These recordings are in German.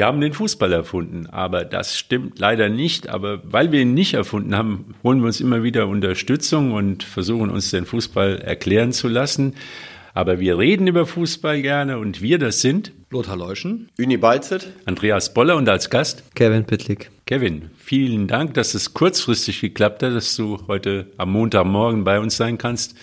wir haben den Fußball erfunden, aber das stimmt leider nicht. Aber weil wir ihn nicht erfunden haben, holen wir uns immer wieder Unterstützung und versuchen uns den Fußball erklären zu lassen. Aber wir reden über Fußball gerne und wir, das sind Lothar Leuschen, Uni Beizet, Andreas Boller und als Gast Kevin Pittlik. Kevin, vielen Dank, dass es kurzfristig geklappt hat, dass du heute am Montagmorgen bei uns sein kannst.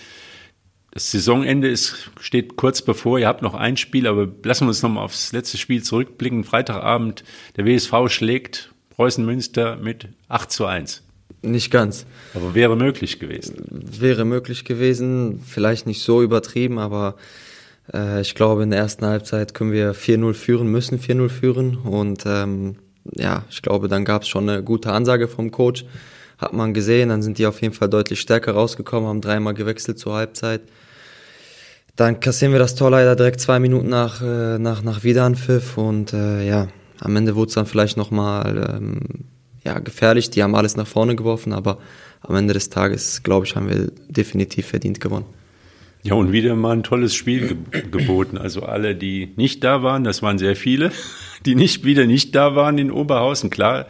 Das Saisonende ist, steht kurz bevor. Ihr habt noch ein Spiel, aber lassen wir uns noch mal aufs letzte Spiel zurückblicken. Freitagabend, der WSV schlägt Preußen Münster mit 8 zu 1. Nicht ganz. Aber wäre möglich gewesen. Wäre möglich gewesen, vielleicht nicht so übertrieben, aber äh, ich glaube, in der ersten Halbzeit können wir 4-0 führen, müssen 4-0 führen. Und ähm, ja, ich glaube, dann gab es schon eine gute Ansage vom Coach. Hat man gesehen, dann sind die auf jeden Fall deutlich stärker rausgekommen, haben dreimal gewechselt zur Halbzeit. Dann kassieren wir das Tor leider direkt zwei Minuten nach, äh, nach, nach Wiederanpfiff und äh, ja, am Ende wurde es dann vielleicht nochmal ähm, ja, gefährlich. Die haben alles nach vorne geworfen, aber am Ende des Tages, glaube ich, haben wir definitiv verdient gewonnen. Ja, und wieder mal ein tolles Spiel ge geboten. Also alle, die nicht da waren, das waren sehr viele, die nicht wieder nicht da waren in Oberhausen. Klar,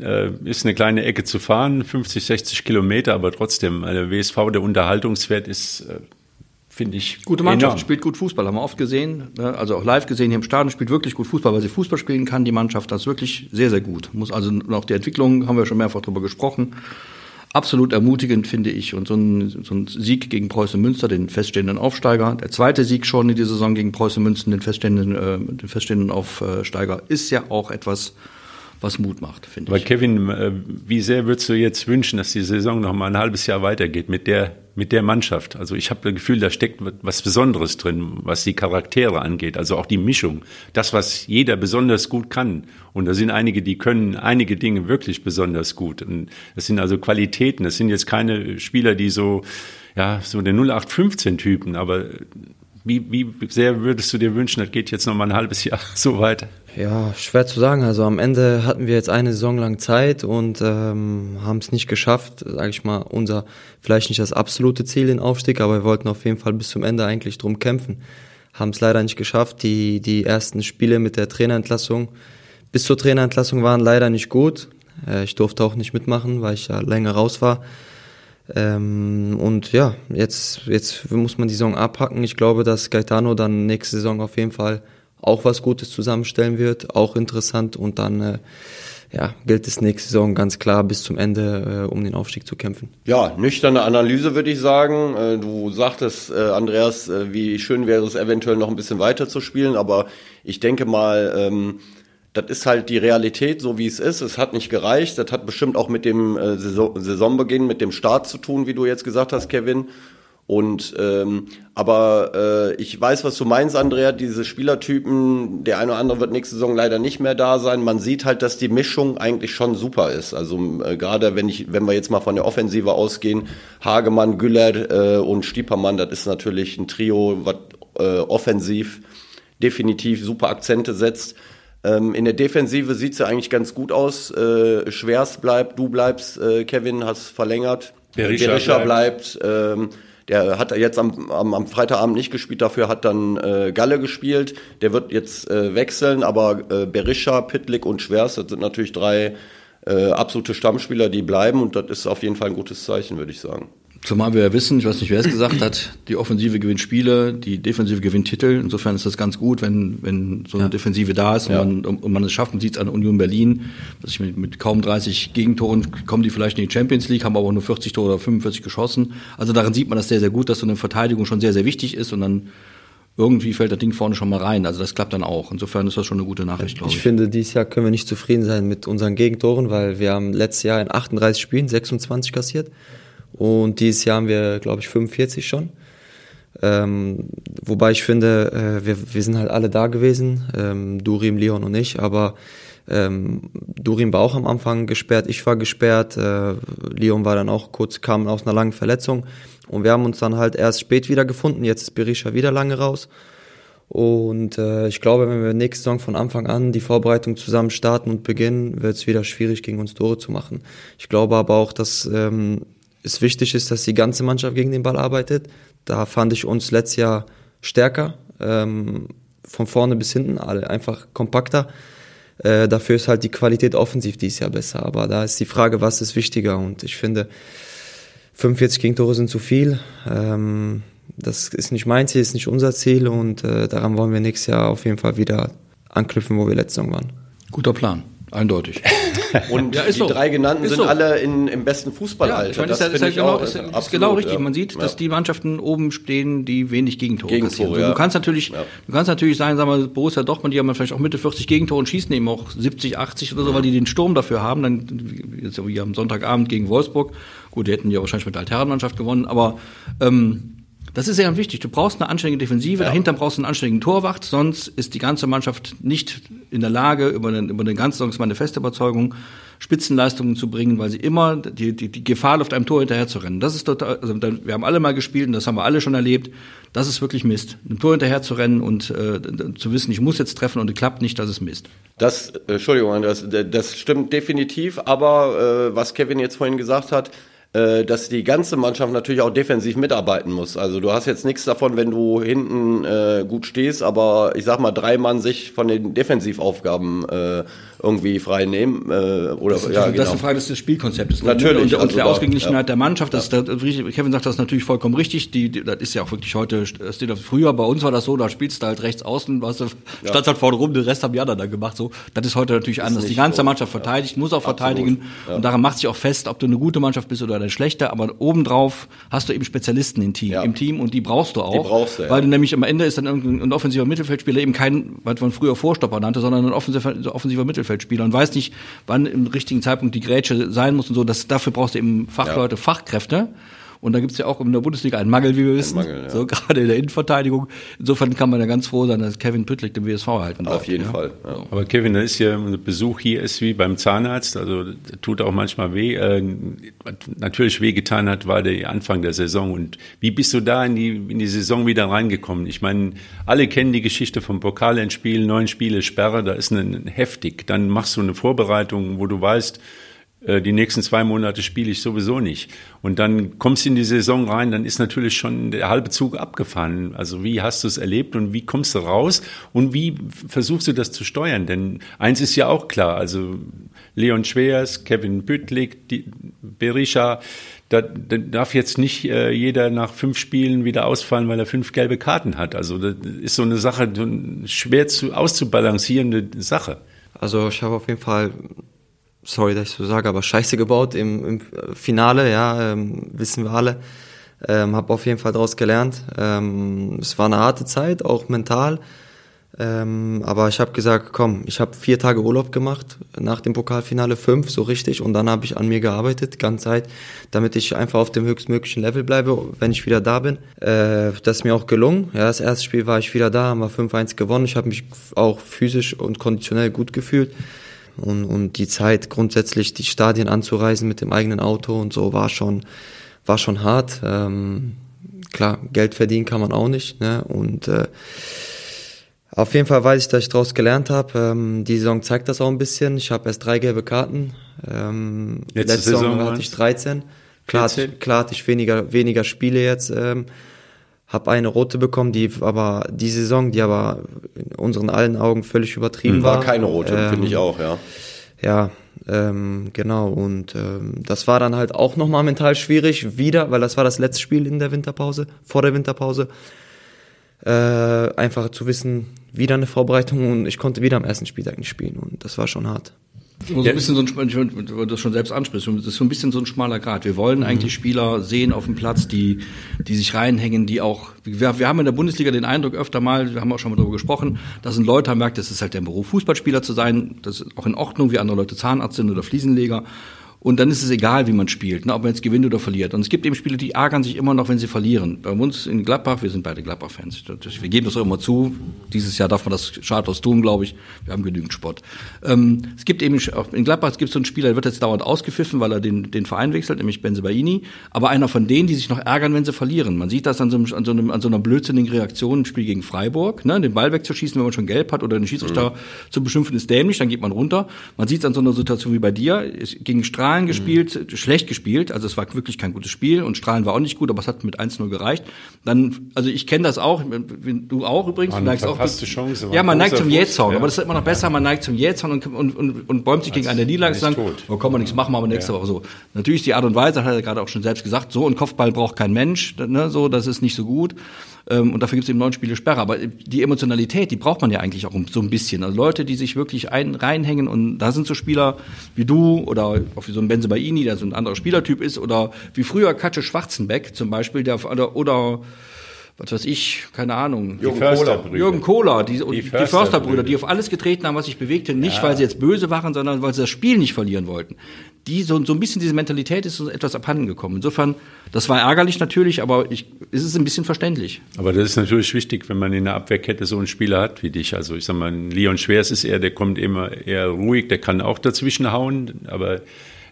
äh, ist eine kleine Ecke zu fahren, 50, 60 Kilometer, aber trotzdem, der WSV, der Unterhaltungswert ist, äh, finde ich. Gute Mannschaft, enorm. spielt gut Fußball, haben wir oft gesehen, ne? also auch live gesehen hier im Stadion, spielt wirklich gut Fußball, weil sie Fußball spielen kann, die Mannschaft, das ist wirklich sehr, sehr gut. Muss also noch die Entwicklung, haben wir schon mehrfach darüber gesprochen. Absolut ermutigend, finde ich. Und so ein, so ein Sieg gegen Preußen Münster, den feststehenden Aufsteiger, der zweite Sieg schon in dieser Saison gegen Preußen Münster, den feststehenden, äh, den feststehenden Aufsteiger, ist ja auch etwas, was Mut macht, finde ich. Aber Kevin, äh, wie sehr würdest du jetzt wünschen, dass die Saison noch mal ein halbes Jahr weitergeht mit der, mit der Mannschaft? Also ich habe das Gefühl, da steckt was Besonderes drin, was die Charaktere angeht, also auch die Mischung. Das, was jeder besonders gut kann. Und da sind einige, die können einige Dinge wirklich besonders gut. Und das sind also Qualitäten. Das sind jetzt keine Spieler, die so, ja, so der 0815-Typen, aber wie, wie sehr würdest du dir wünschen, das geht jetzt noch mal ein halbes Jahr so weiter? Ja, schwer zu sagen. Also am Ende hatten wir jetzt eine Saison lang Zeit und ähm, haben es nicht geschafft, sage ich mal, unser vielleicht nicht das absolute Ziel, den Aufstieg, aber wir wollten auf jeden Fall bis zum Ende eigentlich drum kämpfen. Haben es leider nicht geschafft. Die, die ersten Spiele mit der Trainerentlassung bis zur Trainerentlassung waren leider nicht gut. Äh, ich durfte auch nicht mitmachen, weil ich ja länger raus war. Ähm, und ja, jetzt, jetzt muss man die Saison abhacken. Ich glaube, dass Gaetano dann nächste Saison auf jeden Fall auch was Gutes zusammenstellen wird, auch interessant und dann äh, ja, gilt es nächste Saison ganz klar bis zum Ende, äh, um den Aufstieg zu kämpfen. Ja, nüchterne Analyse würde ich sagen. Äh, du sagtest, äh, Andreas, äh, wie schön wäre es eventuell noch ein bisschen weiter zu spielen, aber ich denke mal, ähm, das ist halt die Realität, so wie es ist. Es hat nicht gereicht. Das hat bestimmt auch mit dem äh, Saison Saisonbeginn, mit dem Start zu tun, wie du jetzt gesagt hast, Kevin. Und ähm, aber äh, ich weiß, was du meinst, Andrea. Diese Spielertypen, der eine oder andere wird nächste Saison leider nicht mehr da sein. Man sieht halt, dass die Mischung eigentlich schon super ist. Also äh, gerade wenn ich, wenn wir jetzt mal von der Offensive ausgehen, Hagemann, Güller äh, und Stiepermann, das ist natürlich ein Trio, was äh, offensiv definitiv super Akzente setzt. Ähm, in der Defensive sieht's ja eigentlich ganz gut aus. Äh, Schwers bleibt, du bleibst, äh, Kevin, hast verlängert. Berisha, Berisha bleibt. bleibt ähm, der hat jetzt am, am, am Freitagabend nicht gespielt, dafür hat dann äh, Galle gespielt. Der wird jetzt äh, wechseln, aber äh, Berisha, Pitlick und Schwers, das sind natürlich drei äh, absolute Stammspieler, die bleiben und das ist auf jeden Fall ein gutes Zeichen, würde ich sagen. Zumal wir ja wissen, ich weiß nicht, wer es gesagt hat, die Offensive gewinnt Spiele, die Defensive gewinnt Titel. Insofern ist das ganz gut, wenn, wenn so eine ja. Defensive da ist und, ja. man, und man es schafft. Man sieht es an Union Berlin, dass ich mit, mit kaum 30 Gegentoren kommen die vielleicht in die Champions League, haben aber nur 40 Tore oder 45 geschossen. Also darin sieht man das sehr, sehr gut, dass so eine Verteidigung schon sehr, sehr wichtig ist und dann irgendwie fällt das Ding vorne schon mal rein. Also das klappt dann auch. Insofern ist das schon eine gute Nachricht, glaube ich. Ich finde, dieses Jahr können wir nicht zufrieden sein mit unseren Gegentoren, weil wir haben letztes Jahr in 38 Spielen 26 kassiert. Und dieses Jahr haben wir, glaube ich, 45 schon. Ähm, wobei ich finde, äh, wir, wir sind halt alle da gewesen, ähm, Durim, Leon und ich, aber ähm, Durim war auch am Anfang gesperrt, ich war gesperrt, äh, Leon war dann auch kurz, kam aus einer langen Verletzung und wir haben uns dann halt erst spät wieder gefunden, jetzt ist Berisha wieder lange raus und äh, ich glaube, wenn wir nächste Saison von Anfang an die Vorbereitung zusammen starten und beginnen, wird es wieder schwierig, gegen uns Tore zu machen. Ich glaube aber auch, dass ähm, es wichtig ist, dass die ganze Mannschaft gegen den Ball arbeitet. Da fand ich uns letztes Jahr stärker, ähm, von vorne bis hinten, alle einfach kompakter. Äh, dafür ist halt die Qualität offensiv dieses Jahr besser. Aber da ist die Frage, was ist wichtiger? Und ich finde, 45 Gegentore sind zu viel. Ähm, das ist nicht mein Ziel, ist nicht unser Ziel und äh, daran wollen wir nächstes Jahr auf jeden Fall wieder anknüpfen, wo wir letzte Saison waren. Guter Plan. Eindeutig. Und Ja, ist die so. drei genannten Ist sind so. alle in, im besten Fußballalter. ich meine, das ist, ja- ist, finde ja ich genau, auch, ist, ist genau richtig. ja. Man sieht, Ja. dass die Mannschaften oben stehen, die wenig Gegentore, Gegentore, kassieren. Ja. Du kannst natürlich, Ja. du kannst natürlich sagen, sagen wir, Borussia Dortmund, die haben vielleicht auch Mitte 40 Gegentore und schießen eben auch 70, 80 oder so, weil die den Sturm dafür haben. Dann jetzt wie am Sonntagabend gegen Wolfsburg. Gut, die hätten ja wahrscheinlich mit der Altherrenmannschaft gewonnen, aber ähm, das ist sehr wichtig. Du brauchst eine anständige Defensive, dahinter brauchst du einen anständigen Torwart, sonst ist die ganze Mannschaft nicht in der Lage, über den, über den ganzen ist meine feste Überzeugung, Spitzenleistungen zu bringen, weil sie immer die, die, die Gefahr läuft, einem Tor hinterher zu rennen. Das ist total, also wir haben alle mal gespielt und das haben wir alle schon erlebt. Das ist wirklich Mist. Einem Tor hinterher zu rennen und äh, zu wissen, ich muss jetzt treffen und es klappt nicht, das ist Mist. Das, äh, Entschuldigung, Andreas, das stimmt definitiv, aber äh, was Kevin jetzt vorhin gesagt hat, dass die ganze Mannschaft natürlich auch defensiv mitarbeiten muss. Also du hast jetzt nichts davon, wenn du hinten äh, gut stehst, aber ich sag mal, drei Mann sich von den Defensivaufgaben äh, irgendwie frei nehmen. Äh, oder Das, ja, das genau. ist eine Frage des, Spielkonzeptes. Natürlich, Und, und also der Ausgeglichenheit ja. der Mannschaft, das, das, Kevin sagt das natürlich vollkommen richtig. Die, die, das ist ja auch wirklich heute, das steht auf- früher bei uns war das so, da spielst du halt rechts außen, was du, standst halt vorne rum, den Rest haben die anderen dann gemacht. So, das ist heute natürlich anders. Die ganze so. Mannschaft verteidigt, muss auch verteidigen. Und daran macht sich auch fest, ob du eine gute Mannschaft bist oder eine schlechte. Aber obendrauf hast du eben Spezialisten im Team, Ja. im Team und die brauchst du auch. brauchst du, ja. Weil du nämlich am Ende ist dann irgendein ein offensiver Mittelfeldspieler eben kein, was man früher Vorstopper nannte, sondern ein offensiver, offensiver Mittelfeldspieler und weiß nicht, wann im richtigen Zeitpunkt die Grätsche sein muss und so. Das, dafür brauchst du eben Fachleute, Fachkräfte. Und da gibt's ja auch in der Bundesliga einen Mangel, wie wir wissen. Mangel, ja. So gerade in der Innenverteidigung. Insofern kann man ja ganz froh sein, dass Kevin Püttlik den WSV erhalten darf. Auf jeden ja. Fall. Ja. Aber Kevin, da ist ja Besuch hier ist wie beim Zahnarzt, also das tut auch manchmal weh. Äh, was natürlich wehgetan hat, war der Anfang der Saison. Und wie bist du da in die, in die Saison wieder reingekommen? Ich meine, alle kennen die Geschichte vom Pokalendspiel, neun Spiele Sperre, da ist ein heftig. Dann machst du eine Vorbereitung, wo du weißt, die nächsten zwei Monate spiele ich sowieso nicht. Und dann kommst du in die Saison rein, dann ist natürlich schon der halbe Zug abgefahren. Also wie hast du es erlebt und wie kommst du raus und wie versuchst du das zu steuern? Denn eins ist ja auch klar, also Leon Schwers, Kevin Büttlik, Berisha, da, da darf jetzt nicht äh, jeder nach fünf Spielen wieder ausfallen, weil er fünf gelbe Karten hat. Also das ist so eine Sache, schwer zu auszubalancierende Sache. Also ich habe auf jeden Fall, sorry, dass ich so sage, aber Scheiße gebaut im, im Finale, ja, ähm, wissen wir alle. Ähm, habe auf jeden Fall daraus gelernt. Ähm, es war eine harte Zeit, auch mental. Ähm, aber ich habe gesagt, komm, ich habe vier Tage Urlaub gemacht nach dem Pokalfinale, fünf so richtig, und dann habe ich an mir gearbeitet, ganz Zeit, damit ich einfach auf dem höchstmöglichen Level bleibe, wenn ich wieder da bin. Äh, das ist mir auch gelungen. Ja, das erste Spiel war ich wieder da, haben wir 5-1 gewonnen. Ich habe mich auch physisch und konditionell gut gefühlt. Und, und die Zeit grundsätzlich, die Stadien anzureisen mit dem eigenen Auto und so, war schon, war schon hart. Ähm, klar, Geld verdienen kann man auch nicht. Ne? Und äh, auf jeden Fall weiß ich, dass ich daraus gelernt habe. Ähm, die Saison zeigt das auch ein bisschen. Ich habe erst drei gelbe Karten. Ähm, Letzte letzte Saison Saison hatte ich 13. Klar, hatte 14? ich- klar hatte ich weniger, weniger Spiele jetzt. Ähm, habe eine rote bekommen, die aber die Saison, die aber in unseren allen Augen völlig übertrieben war. War keine rote, Ähm, finde ich auch, ja. ja, ähm, genau. Und ähm, das war dann halt auch nochmal mental schwierig, wieder, weil das war das letzte Spiel in der Winterpause, vor der Winterpause. Äh, einfach zu wissen, wieder eine Vorbereitung und ich konnte wieder am ersten Spieltag nicht spielen und das war schon hart. So ein bisschen so ein, ich du das schon selbst ansprichst, das ist so ein bisschen so ein schmaler Grad. Wir wollen eigentlich Spieler sehen auf dem Platz, die, die sich reinhängen, die auch, wir, wir haben in der Bundesliga den Eindruck öfter mal, wir haben auch schon mal darüber gesprochen, dass sind Leute haben merkt, das ist halt der Beruf, Fußballspieler zu sein, das ist auch in Ordnung, wie andere Leute Zahnarzt sind oder Fliesenleger. Und dann ist es egal, wie man spielt, ne, ob man jetzt gewinnt oder verliert. Und es gibt eben Spieler, die ärgern sich immer noch, wenn sie verlieren. Bei uns in Gladbach, wir sind beide Gladbach-Fans. Wir geben das auch immer zu. Dieses Jahr darf man das schadlos tun, glaube ich. Wir haben genügend Sport. Ähm, es gibt eben in Gladbach es gibt so einen Spieler, der wird jetzt dauernd ausgepfiffen, weil er den, den Verein wechselt, nämlich Benzebaini. Aber einer von denen, die sich noch ärgern, wenn sie verlieren. Man sieht das an so, einem, an so, einem, an so einer blödsinnigen Reaktion im Spiel gegen Freiburg. Ne? Den Ball wegzuschießen, wenn man schon gelb hat oder den Schiedsrichter zu beschimpfen, ist dämlich, dann geht man runter. Man sieht es an so einer Situation wie bei dir. Gegen Strahlen Strahlen gespielt, schlecht gespielt, also es war wirklich kein gutes Spiel und Strahlen war auch nicht gut, aber es hat mit 1-0 gereicht. Dann, also ich kenne das auch, du auch übrigens, War du eine auch. verpasste Chance, war ja, man neigt zum Jähzorn, ja. aber das ist immer noch besser, man neigt zum Jähzorn und, und, und, und bäumt sich gegen eine Niederlage und sagt, oh, kann man nichts machen, machen wir nächste Woche so. Natürlich ist die Art und Weise, hat er gerade auch schon selbst gesagt, so ein Kopfball braucht kein Mensch, ne, so, das ist nicht so gut. Ähm, und dafür gibt es eben neun Spiele Sperre. Aber die Emotionalität, die braucht man ja eigentlich auch so ein bisschen. Also Leute, die sich wirklich ein, reinhängen und da sind so Spieler wie du oder auch wie so ein Benze Baini, der so ein anderer Spielertyp ist, oder wie früher Katze Schwarzenbeck zum Beispiel, der oder, oder was weiß ich, keine Ahnung. Jürgen Försterbrüder. Jürgen Kohler, die, die, die Försterbrüder. Försterbrüder, die auf alles getreten haben, was sich bewegte, nicht weil sie jetzt böse waren, sondern weil sie das Spiel nicht verlieren wollten. Die so, so ein bisschen diese Mentalität ist so etwas abhanden gekommen. Insofern, das war ärgerlich natürlich, aber ich, es ist ein bisschen verständlich. Aber das ist natürlich wichtig, wenn man in der Abwehrkette so einen Spieler hat wie dich. Also ich sag mal, Leon Schwers ist eher, der kommt immer eher ruhig, der kann auch dazwischen hauen, aber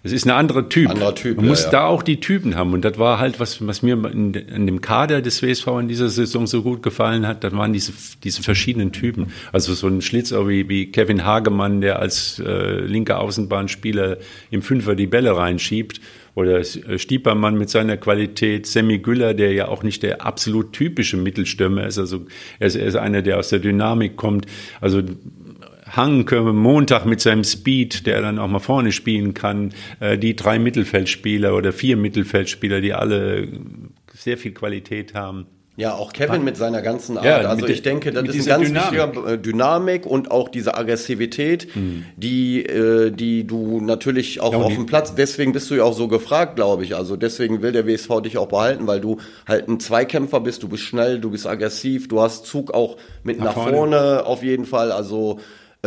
es ist ein anderer Typ. Anderer Typ, Man ja, muss ja. da auch die Typen haben. Und das war halt, was, was mir in, in dem Kader des WSV in dieser Saison so gut gefallen hat, das waren diese, diese verschiedenen Typen. Also so ein Schlitzer wie, wie Kevin Hagemann, der als äh, linker Außenbahnspieler im Fünfer die Bälle reinschiebt. Oder äh, Stiepermann mit seiner Qualität, Sammy Güller, der ja auch nicht der absolut typische Mittelstürmer ist. Also er ist, er ist einer, der aus der Dynamik kommt. Also Hanke Montag mit seinem Speed, der dann auch mal vorne spielen kann, äh, die drei Mittelfeldspieler oder vier Mittelfeldspieler, die alle sehr viel Qualität haben. Ja, auch Kevin mit seiner ganzen Art. Ja, also ich denke, das ist ein dieser ganz Dynamik. wichtiger äh, Dynamik und auch diese Aggressivität, die, äh, die du natürlich auch Ja, auf dem Platz, deswegen bist du ja auch so gefragt, glaube ich. Also deswegen will der WSV dich auch behalten, weil du halt ein Zweikämpfer bist, du bist schnell, du bist aggressiv, du hast Zug auch mit nach, Nach vorne. vorne. auf jeden Fall. Also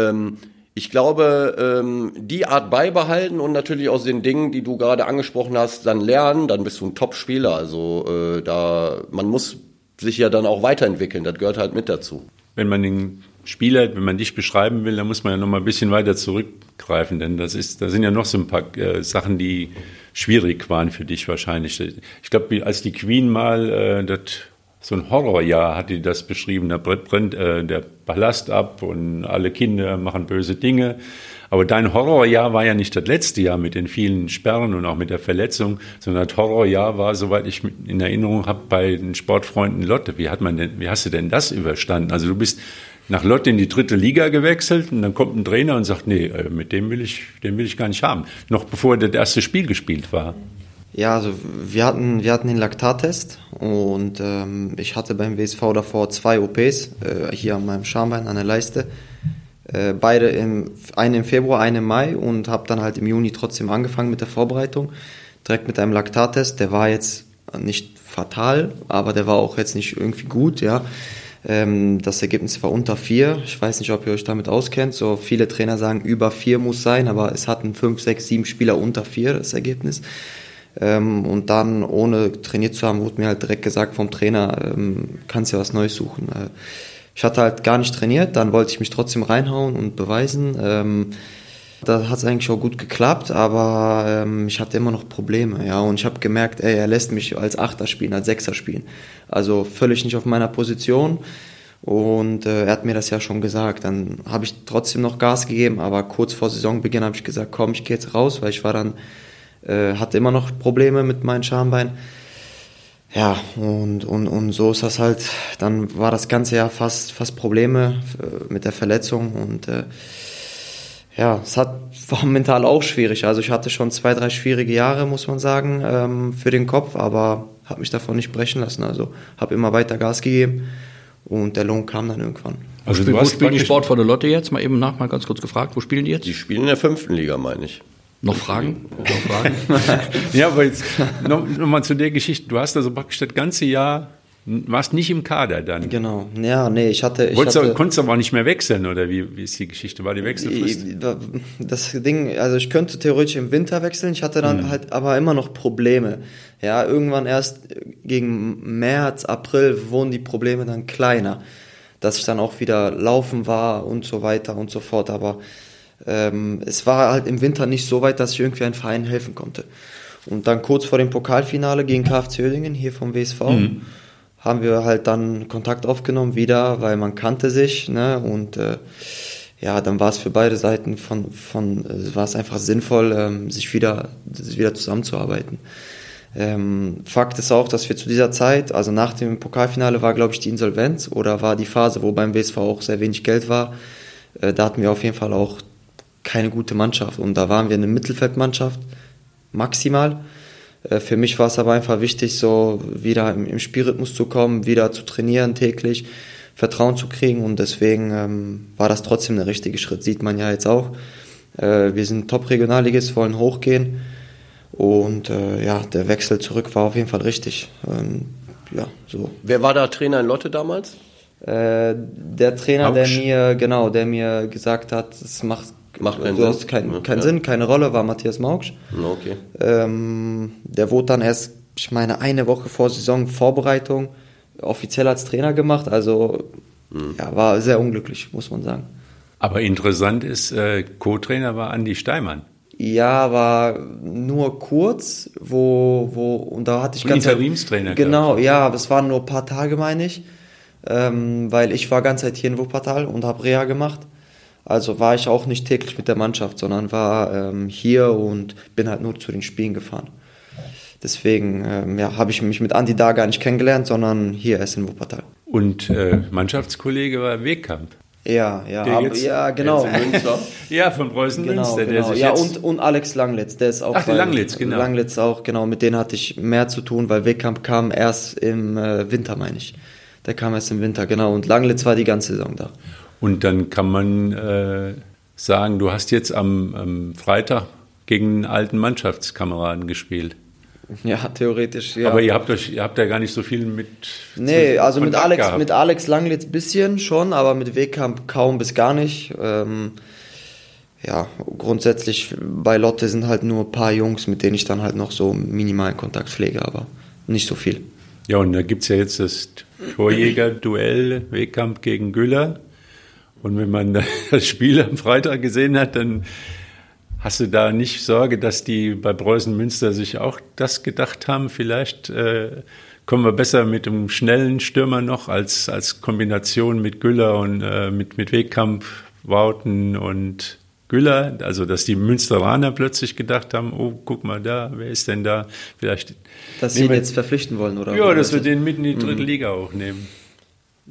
ähm, ich glaube, ähm, die Art beibehalten und natürlich aus den Dingen, die du gerade angesprochen hast, dann lernen, dann bist du ein Top-Spieler. Also äh, da man muss sich ja dann auch weiterentwickeln. Das gehört halt mit dazu. Wenn man den Spieler, wenn man dich beschreiben will, dann muss man ja noch mal ein bisschen weiter zurückgreifen, denn das ist, da sind ja noch so ein paar äh, Sachen, die schwierig waren für dich wahrscheinlich. Ich glaube, als die Queen mal äh, das so ein Horrorjahr hat die das beschrieben, da brennt äh, der Palast ab und alle Kinder machen böse Dinge. Aber dein Horrorjahr war ja nicht das letzte Jahr mit den vielen Sperren und auch mit der Verletzung, sondern das Horrorjahr war, soweit ich in Erinnerung habe, bei den Sportfreunden Lotte. Wie hat man denn, wie hast du denn das überstanden? Also du bist nach Lotte in die dritte Liga gewechselt und dann kommt ein Trainer und sagt, nee, äh, mit dem will ich, den will ich gar nicht haben. Noch bevor das erste Spiel gespielt war. Ja, also wir hatten, wir hatten den Laktattest und ähm, ich hatte beim WSV davor zwei OPs, äh, hier an meinem Schambein, an der Leiste. Äh, beide im, eine im Februar, eine im Mai und habe dann halt im Juni trotzdem angefangen mit der Vorbereitung. Direkt mit einem Laktattest, der war jetzt nicht fatal, aber der war auch jetzt nicht irgendwie gut, ja. Ähm, das Ergebnis war unter vier. Ich weiß nicht, ob ihr euch damit auskennt. So viele Trainer sagen, über vier muss sein, aber es hatten fünf, sechs, sieben Spieler unter vier das Ergebnis. Ähm, und dann, ohne trainiert zu haben, wurde mir halt direkt gesagt vom Trainer, ähm, kannst ja was Neues suchen. Äh, ich hatte halt gar nicht trainiert, dann wollte ich mich trotzdem reinhauen und beweisen. Ähm, da hat es eigentlich auch gut geklappt, aber ähm, ich hatte immer noch Probleme, ja. Und ich habe gemerkt, ey, er lässt mich als Achter spielen, als Sechser spielen. Also völlig nicht auf meiner Position. Und äh, er hat mir das ja schon gesagt. Dann habe ich trotzdem noch Gas gegeben, aber kurz vor Saisonbeginn habe ich gesagt, komm, ich gehe jetzt raus, weil ich war dann, äh, hatte immer noch Probleme mit meinem Schambein. Ja, und, und, und so ist das halt, dann war das ganze Jahr fast, fast Probleme äh, mit der Verletzung und äh, ja, es hat, war mental auch schwierig. Also ich hatte schon zwei, drei schwierige Jahre, muss man sagen, ähm, für den Kopf, aber habe mich davon nicht brechen lassen. Also habe immer weiter Gas gegeben und der Lohn kam dann irgendwann. Also Wo du hast spielen die Sportvolle Lotte jetzt? Mal eben nach, mal ganz kurz gefragt. Wo spielen die jetzt? Die spielen in der fünften Liga, meine ich. Noch Fragen? Noch Fragen? Ja, aber jetzt noch, noch mal zu der Geschichte. Du hast also praktisch das ganze Jahr, warst nicht im Kader dann. Genau. Ja, nee, ich hatte. Ich Wolltest hatte du, konntest du aber auch nicht mehr wechseln, oder wie, wie ist die Geschichte? War die Wechselfrist? Das Ding, also ich könnte theoretisch im Winter wechseln, ich hatte dann halt aber immer noch Probleme. Ja, irgendwann erst gegen März, April wurden die Probleme dann kleiner, dass ich dann auch wieder laufen war und so weiter und so fort. Aber ähm, es war halt im Winter nicht so weit, dass ich irgendwie einem Verein helfen konnte. Und dann kurz vor dem Pokalfinale gegen KFC Uerdingen, hier vom WSV, haben wir halt dann Kontakt aufgenommen wieder, weil man kannte sich, ne, und äh, ja, dann war es für beide Seiten von, von äh, war es einfach sinnvoll, ähm, sich wieder, wieder zusammenzuarbeiten. Ähm, Fakt ist auch, dass wir zu dieser Zeit, also nach dem Pokalfinale war, glaube ich, die Insolvenz oder war die Phase, wo beim WSV auch sehr wenig Geld war. Äh, da hatten wir auf jeden Fall auch keine gute Mannschaft und da waren wir eine Mittelfeldmannschaft, maximal. Äh, für mich war es aber einfach wichtig, so wieder im, Spielrhythmus zu kommen, wieder zu trainieren täglich, Vertrauen zu kriegen und deswegen ähm, war das trotzdem der richtige Schritt, sieht man ja jetzt auch. Äh, wir sind Top-Regionalligist, wollen hochgehen und äh, ja, der Wechsel zurück war auf jeden Fall richtig. Ähm, ja, so. Wer war da Trainer in Lotte damals? Äh, der Trainer, der mir, genau, der mir gesagt hat, es macht, Macht keinen du Sinn. hast keinen, Ja, keinen ja. Sinn, keine Rolle, war Matthias Mauksch. Okay. Ähm, der wurde dann erst, ich meine, eine Woche vor Saisonvorbereitung offiziell als Trainer gemacht. Also Hm. ja, war sehr unglücklich, muss man sagen. Aber interessant ist, äh, Co-Trainer war Andi Steimann. Ja, war nur kurz, wo, wo, und da hatte ich Und ganz Interimstrainer, Genau, ja, aber es waren nur ein paar Tage, meine ich. Ähm, weil ich war ganze Zeit hier in Wuppertal und habe Reha gemacht. Also war ich auch nicht täglich mit der Mannschaft, sondern war ähm, hier und bin halt nur zu den Spielen gefahren. Deswegen ähm, ja, habe ich mich mit Andi da gar nicht kennengelernt, sondern hier erst in Wuppertal. Und äh, Mannschaftskollege war Wegkamp. Ja, ja, Der jetzt- ja, genau. Ja, von Preußen Genau, Münster, der genau. sich Ja, und, und Alex Langlitz, der ist auch. Ach, der bei- Langlitz, genau. Langlitz auch, genau. Mit denen hatte ich mehr zu tun, weil Wegkamp kam erst im äh, Winter, meine ich. Der kam erst im Winter, genau. Und Langlitz war die ganze Saison da. Und dann kann man äh, sagen, du hast jetzt am, am Freitag gegen einen alten Mannschaftskameraden gespielt. Ja, theoretisch, ja. Aber ihr habt euch, ihr habt ja gar nicht so viel mit. Nee, also mit Alex, gehabt. mit Alex Langlitz bisschen schon, aber mit Wegkamp kaum bis gar nicht. Ähm, ja, grundsätzlich bei Lotte sind halt nur ein paar Jungs, mit denen ich dann halt noch so minimalen Kontakt pflege, aber nicht so viel. Ja, und da gibt's ja jetzt das Torjäger-Duell Wegkamp gegen Güller. Und wenn man das Spiel am Freitag gesehen hat, dann hast du da nicht Sorge, dass die bei Preußen Münster sich auch das gedacht haben, vielleicht äh, kommen wir besser mit einem schnellen Stürmer noch als, als Kombination mit Güller und äh, mit, mit Wegkamp, Wouten und Güller. Also, dass die Münsteraner plötzlich gedacht haben, oh, guck mal da, wer ist denn da? Vielleicht Dass sie ihn jetzt verpflichten wollen, oder? ja, oder dass was wir den mitten in die dritte Liga auch nehmen.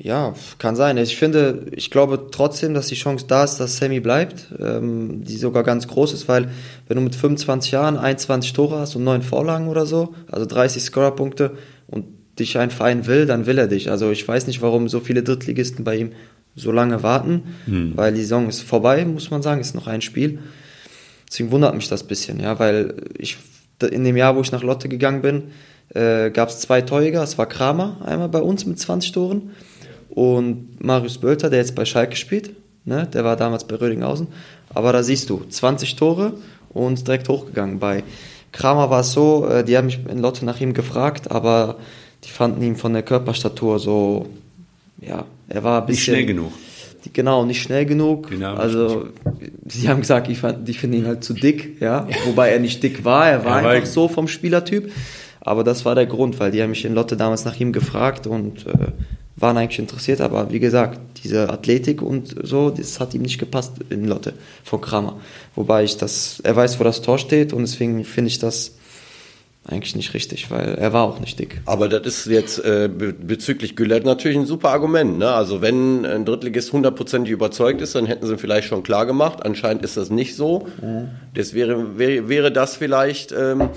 Ja, kann sein. Ich finde, ich glaube trotzdem, dass die Chance da ist, dass Sammy bleibt, ähm, die sogar ganz groß ist, weil wenn du mit 25 Jahren 21 Tore hast und 9 Vorlagen oder so, also 30 Scorerpunkte und dich ein Verein will, dann will er dich. Also ich weiß nicht, warum so viele Drittligisten bei ihm so lange warten, weil die Saison ist vorbei, muss man sagen, ist noch ein Spiel. Deswegen wundert mich das bisschen, ja, weil ich in dem Jahr, wo ich nach Lotte gegangen bin, äh, gab es zwei Torjäger. Es war Kramer einmal bei uns mit 20 Toren und Marius Bölter, der jetzt bei Schalke spielt. Ne? Der war damals bei Rödinghausen. Aber da siehst du, 20 Tore und direkt hochgegangen. Bei Kramer war es so, äh, die haben mich in Lotte nach ihm gefragt, aber die fanden ihn von der Körperstatur so, ja, er war ein Nicht bisschen... schnell genug. Die, genau, nicht schnell genug. Dynamisch also, sie haben gesagt, ich, fand, ich finde ihn halt zu dick, ja. Wobei er nicht dick war, er war Er war- einfach so vom Spielertyp. Aber das war der Grund, weil die haben mich in Lotte damals nach ihm gefragt und äh, waren eigentlich interessiert. Aber wie gesagt, diese Athletik und so, das hat ihm nicht gepasst in Lotte von Kramer. Wobei ich das, er weiß, wo das Tor steht und deswegen finde ich das eigentlich nicht richtig, weil er war auch nicht dick. Aber das ist jetzt äh, be bezüglich Güllert natürlich ein super Argument. Ne? Also wenn ein Drittligist hundertprozentig überzeugt ist, dann hätten sie vielleicht schon klar gemacht. Anscheinend ist das nicht so. Das wäre, wäre, wäre das vielleicht ähm,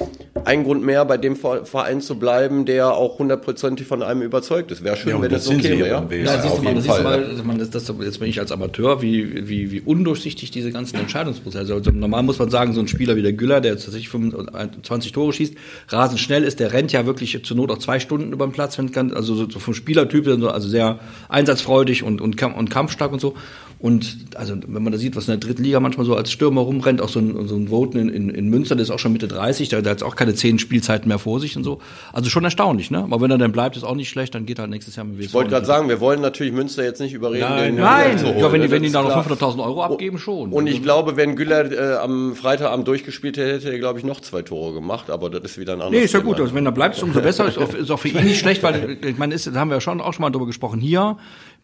ein Grund mehr, bei dem Ver- Verein zu bleiben, der auch hundertprozentig von einem überzeugt ist. Wäre schön, Ja, wenn das das sind okay ja wäre. Ja, Ja, siehst du mal, du Fall, mal das, man, das, das, jetzt bin ich als Amateur, wie, wie, wie undurchsichtig diese ganzen Entscheidungsprozesse. Also normal muss man sagen, so ein Spieler wie der Güller, der jetzt tatsächlich 25 Tore schießt, rasend schnell ist, der rennt ja wirklich zur Not auch zwei Stunden über den Platz, wenn kann, also so, so vom Spielertyp, also sehr einsatzfreudig und, und, und kampfstark und so. Und also wenn man da sieht, was in der dritten Liga manchmal so als Stürmer rumrennt, auch so ein, so ein Voten in, in, in Münster, der ist auch schon Mitte 30, der, der hat jetzt auch keine zehn Spielzeiten mehr vor sich und so. Also schon erstaunlich, ne? Aber wenn er dann bleibt, ist auch nicht schlecht, dann geht er halt nächstes Jahr mit WSV. Ich wollte gerade sagen, wir wollen natürlich Münster jetzt nicht überreden. Nein, Nein, holen, ja, wenn die, ne? wenn die da noch klar. 500.000 Euro abgeben, schon. Und ich glaube, wenn Güller äh, am Freitagabend durchgespielt hätte, hätte er, glaube ich, noch zwei Tore gemacht. Aber das ist wieder ein anderes Nee, ist ja gut. Also wenn er bleibt, umso besser. Ist auch, ist auch für ihn nicht schlecht, weil ich meine, ist, da haben wir ja schon auch schon mal drüber gesprochen. Hier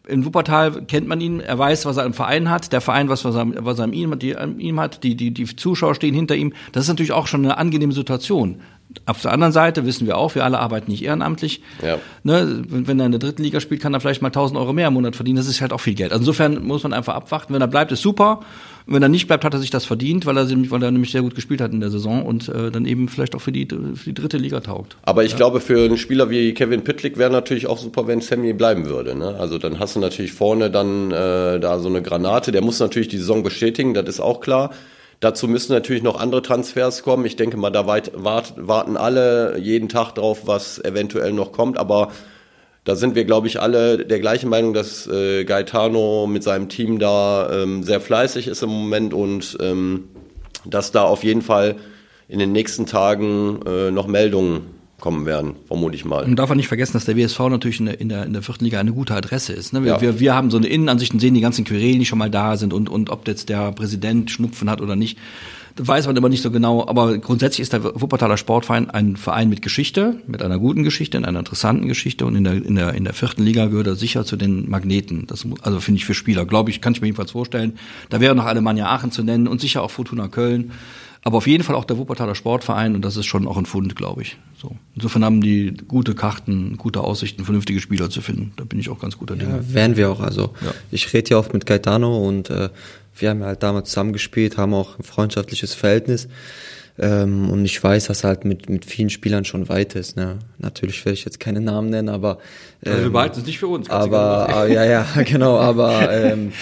in Wuppertal kennt man ihn, er weiß, was er im Verein hat, der Verein, was, was er, was er ihm, ihm hat, die, die, die Zuschauer stehen hinter ihm. Das ist natürlich auch schon eine angenehme Situation. Auf der anderen Seite wissen wir auch, wir alle arbeiten nicht ehrenamtlich. Ja. Ne, wenn, wenn er in der dritten Liga spielt, kann er vielleicht mal 1000 Euro mehr im Monat verdienen. Das ist halt auch viel Geld. Also insofern muss man einfach abwarten. Wenn er bleibt, ist super. Und wenn er nicht bleibt, hat er sich das verdient, weil er, weil er nämlich sehr gut gespielt hat in der Saison und äh, dann eben vielleicht auch für die, für die dritte Liga taugt. Aber ich ja. glaube, für einen Spieler wie Kevin Pittlick wäre natürlich auch super, wenn Sammy bleiben würde. Ne? Also dann hast du natürlich vorne dann äh, da so eine Granate. Der muss natürlich die Saison bestätigen, das ist auch klar. Dazu müssen natürlich noch andere Transfers kommen. Ich denke mal, da weit, wart, warten alle jeden Tag drauf, was eventuell noch kommt. Aber da sind wir, glaube ich, alle der gleichen Meinung, dass äh, Gaetano mit seinem Team da ähm, sehr fleißig ist im Moment und ähm, dass da auf jeden Fall in den nächsten Tagen äh, noch Meldungen kommen werden, vermute ich mal. Und darf man nicht vergessen, dass der WSV natürlich in der, in der, in der vierten Liga eine gute Adresse ist. Ne? Wir, ja. wir, wir haben so eine Innenansicht und sehen die ganzen Querelen, die schon mal da sind und, und ob jetzt der Präsident Schnupfen hat oder nicht. Das weiß man immer nicht so genau, aber grundsätzlich ist der Wuppertaler Sportverein ein Verein mit Geschichte, mit einer guten Geschichte, in einer interessanten Geschichte und in der, in der, in der vierten Liga gehört er sicher zu den Magneten. Das, also finde ich für Spieler, glaube ich, kann ich mir jedenfalls vorstellen. Da wäre noch Alemannia Aachen zu nennen und sicher auch Fortuna Köln. Aber auf jeden Fall auch der Wuppertaler Sportverein und das ist schon auch ein Fund, glaube ich. So. Insofern haben die gute Karten, gute Aussichten, vernünftige Spieler zu finden. Da bin ich auch ganz guter Dinge. Ja, wären wir auch. Also ja. ich rede ja oft mit Gaetano und äh, wir haben ja halt damals zusammengespielt, haben auch ein freundschaftliches Verhältnis. Ähm, und ich weiß, dass er halt mit, mit vielen Spielern schon weit ist. Ne? Natürlich will ich jetzt keine Namen nennen, aber. Ähm, also wir behalten es nicht für uns. Aber, aber ja, ja, genau. Aber ähm,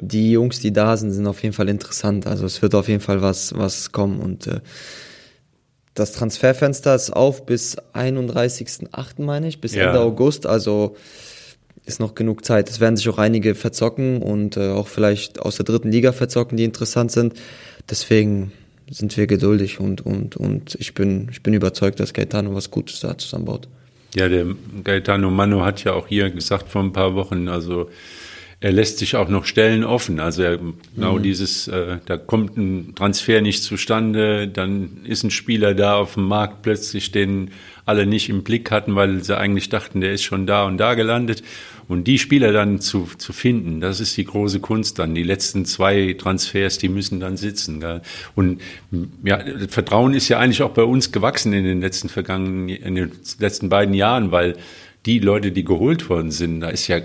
die Jungs, die da sind, sind auf jeden Fall interessant. Also es wird auf jeden Fall was, was kommen. Und äh, das Transferfenster ist auf bis 31.08. meine ich, bis ja. Ende August. Also ist noch genug Zeit. Es werden sich auch einige verzocken und äh, auch vielleicht aus der dritten Liga verzocken, die interessant sind. Deswegen sind wir geduldig und, und, und ich bin, ich bin überzeugt, dass Gaetano was Gutes da zusammenbaut. Ja, der Gaetano Mano hat ja auch hier gesagt vor ein paar Wochen, also er lässt sich auch noch Stellen offen. Also er, genau mhm. dieses, äh, da kommt ein Transfer nicht zustande, dann ist ein Spieler da auf dem Markt plötzlich, den alle nicht im Blick hatten, weil sie eigentlich dachten, der ist schon da und da gelandet. Und die Spieler dann zu, zu finden, das ist die große Kunst dann. Die letzten zwei Transfers, die müssen dann sitzen. Gell? Und ja, Vertrauen ist ja eigentlich auch bei uns gewachsen in den letzten vergangenen, in den letzten beiden Jahren, weil die Leute, die geholt worden sind, da ist ja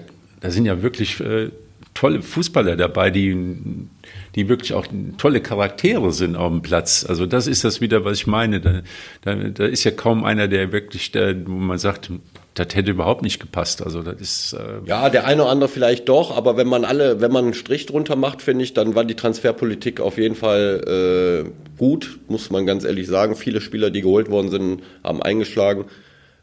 da sind ja wirklich äh, tolle Fußballer dabei, die, die wirklich auch tolle Charaktere sind auf dem Platz. Also das ist das wieder, was ich meine. Da, da, da ist ja kaum einer, der wirklich, der, wo man sagt, das hätte überhaupt nicht gepasst. Also das ist äh ja der eine oder andere vielleicht doch, aber wenn man alle, wenn man einen Strich drunter macht, finde ich, dann war die Transferpolitik auf jeden Fall äh, gut, muss man ganz ehrlich sagen. Viele Spieler, die geholt worden sind, haben eingeschlagen.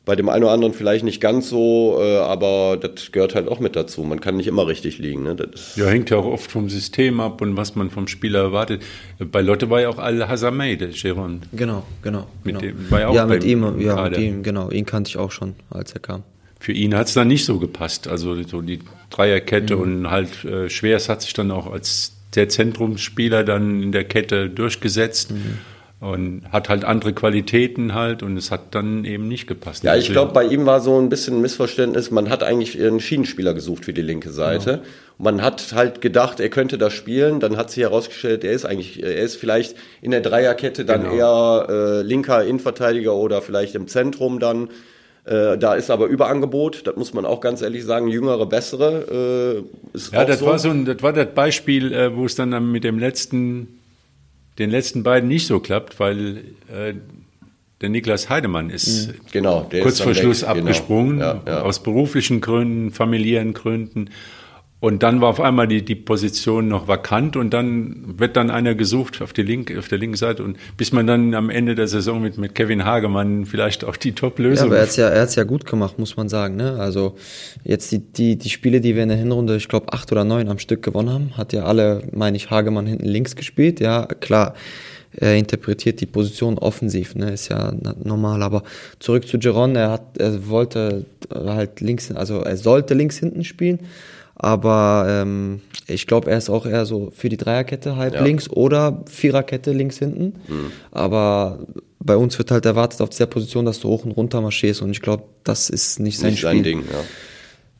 Bei dem einen oder anderen vielleicht nicht ganz so, äh, aber das gehört halt auch mit dazu. Man kann nicht immer richtig liegen. Ne? Das ja, hängt ja auch oft vom System ab und was man vom Spieler erwartet. Bei Lotte war ja auch Al-Hazameh, der Chiron. Genau, genau. Mit genau. dem war ja auch Ja, mit ihm, ja, mit ihm, genau. Ihn kannte ich auch schon, als er kam. Für ihn hat es dann nicht so gepasst. Also so die Dreierkette mhm. und halt äh, Schwers hat sich dann auch als der Zentrumsspieler dann in der Kette durchgesetzt. Mhm und hat halt andere Qualitäten halt und es hat dann eben nicht gepasst. Ja, ich glaube, bei ihm war so ein bisschen ein Missverständnis. Man hat eigentlich einen Schienenspieler gesucht für die linke Seite. Genau. Man hat halt gedacht, er könnte das spielen. Dann hat sich herausgestellt, er ist eigentlich, er ist vielleicht in der Dreierkette dann genau. eher äh, linker Innenverteidiger oder vielleicht im Zentrum dann. Äh, da ist aber Überangebot, das muss man auch ganz ehrlich sagen, jüngere, bessere. Äh, ja, das so. war so ein, das war das Beispiel, äh, wo es dann mit dem letzten den letzten beiden nicht so klappt, weil äh, der Niklas Heidemann ist mhm. genau, kurz vor Schluss weg. Genau. abgesprungen, genau. ja, ja. aus beruflichen Gründen, familiären Gründen. Und dann war auf einmal die, die Position noch vakant und dann wird dann einer gesucht auf, die Link, auf der linken Seite und bis man dann am Ende der Saison mit, mit Kevin Hagemann vielleicht auch die Top-Lösung. Ja, aber er hat's ja, er hat's ja gut gemacht, muss man sagen. Ne? Also jetzt die, die, die Spiele, die wir in der Hinrunde, ich glaube acht oder neun am Stück gewonnen haben, hat ja alle, meine ich, Hagemann hinten links gespielt. Ja, klar er interpretiert die Position offensiv, ne, ist ja normal. Aber zurück zu Giron, er hat, er wollte halt links, also er sollte links hinten spielen, aber ähm, ich glaube, er ist auch eher so für die Dreierkette halb ja. links oder Viererkette links hinten. Mhm. Aber bei uns wird halt erwartet auf dieser Position, dass du hoch und runter marschierst und ich glaube, das ist nicht sein nicht Spiel. Sein Ding, ja.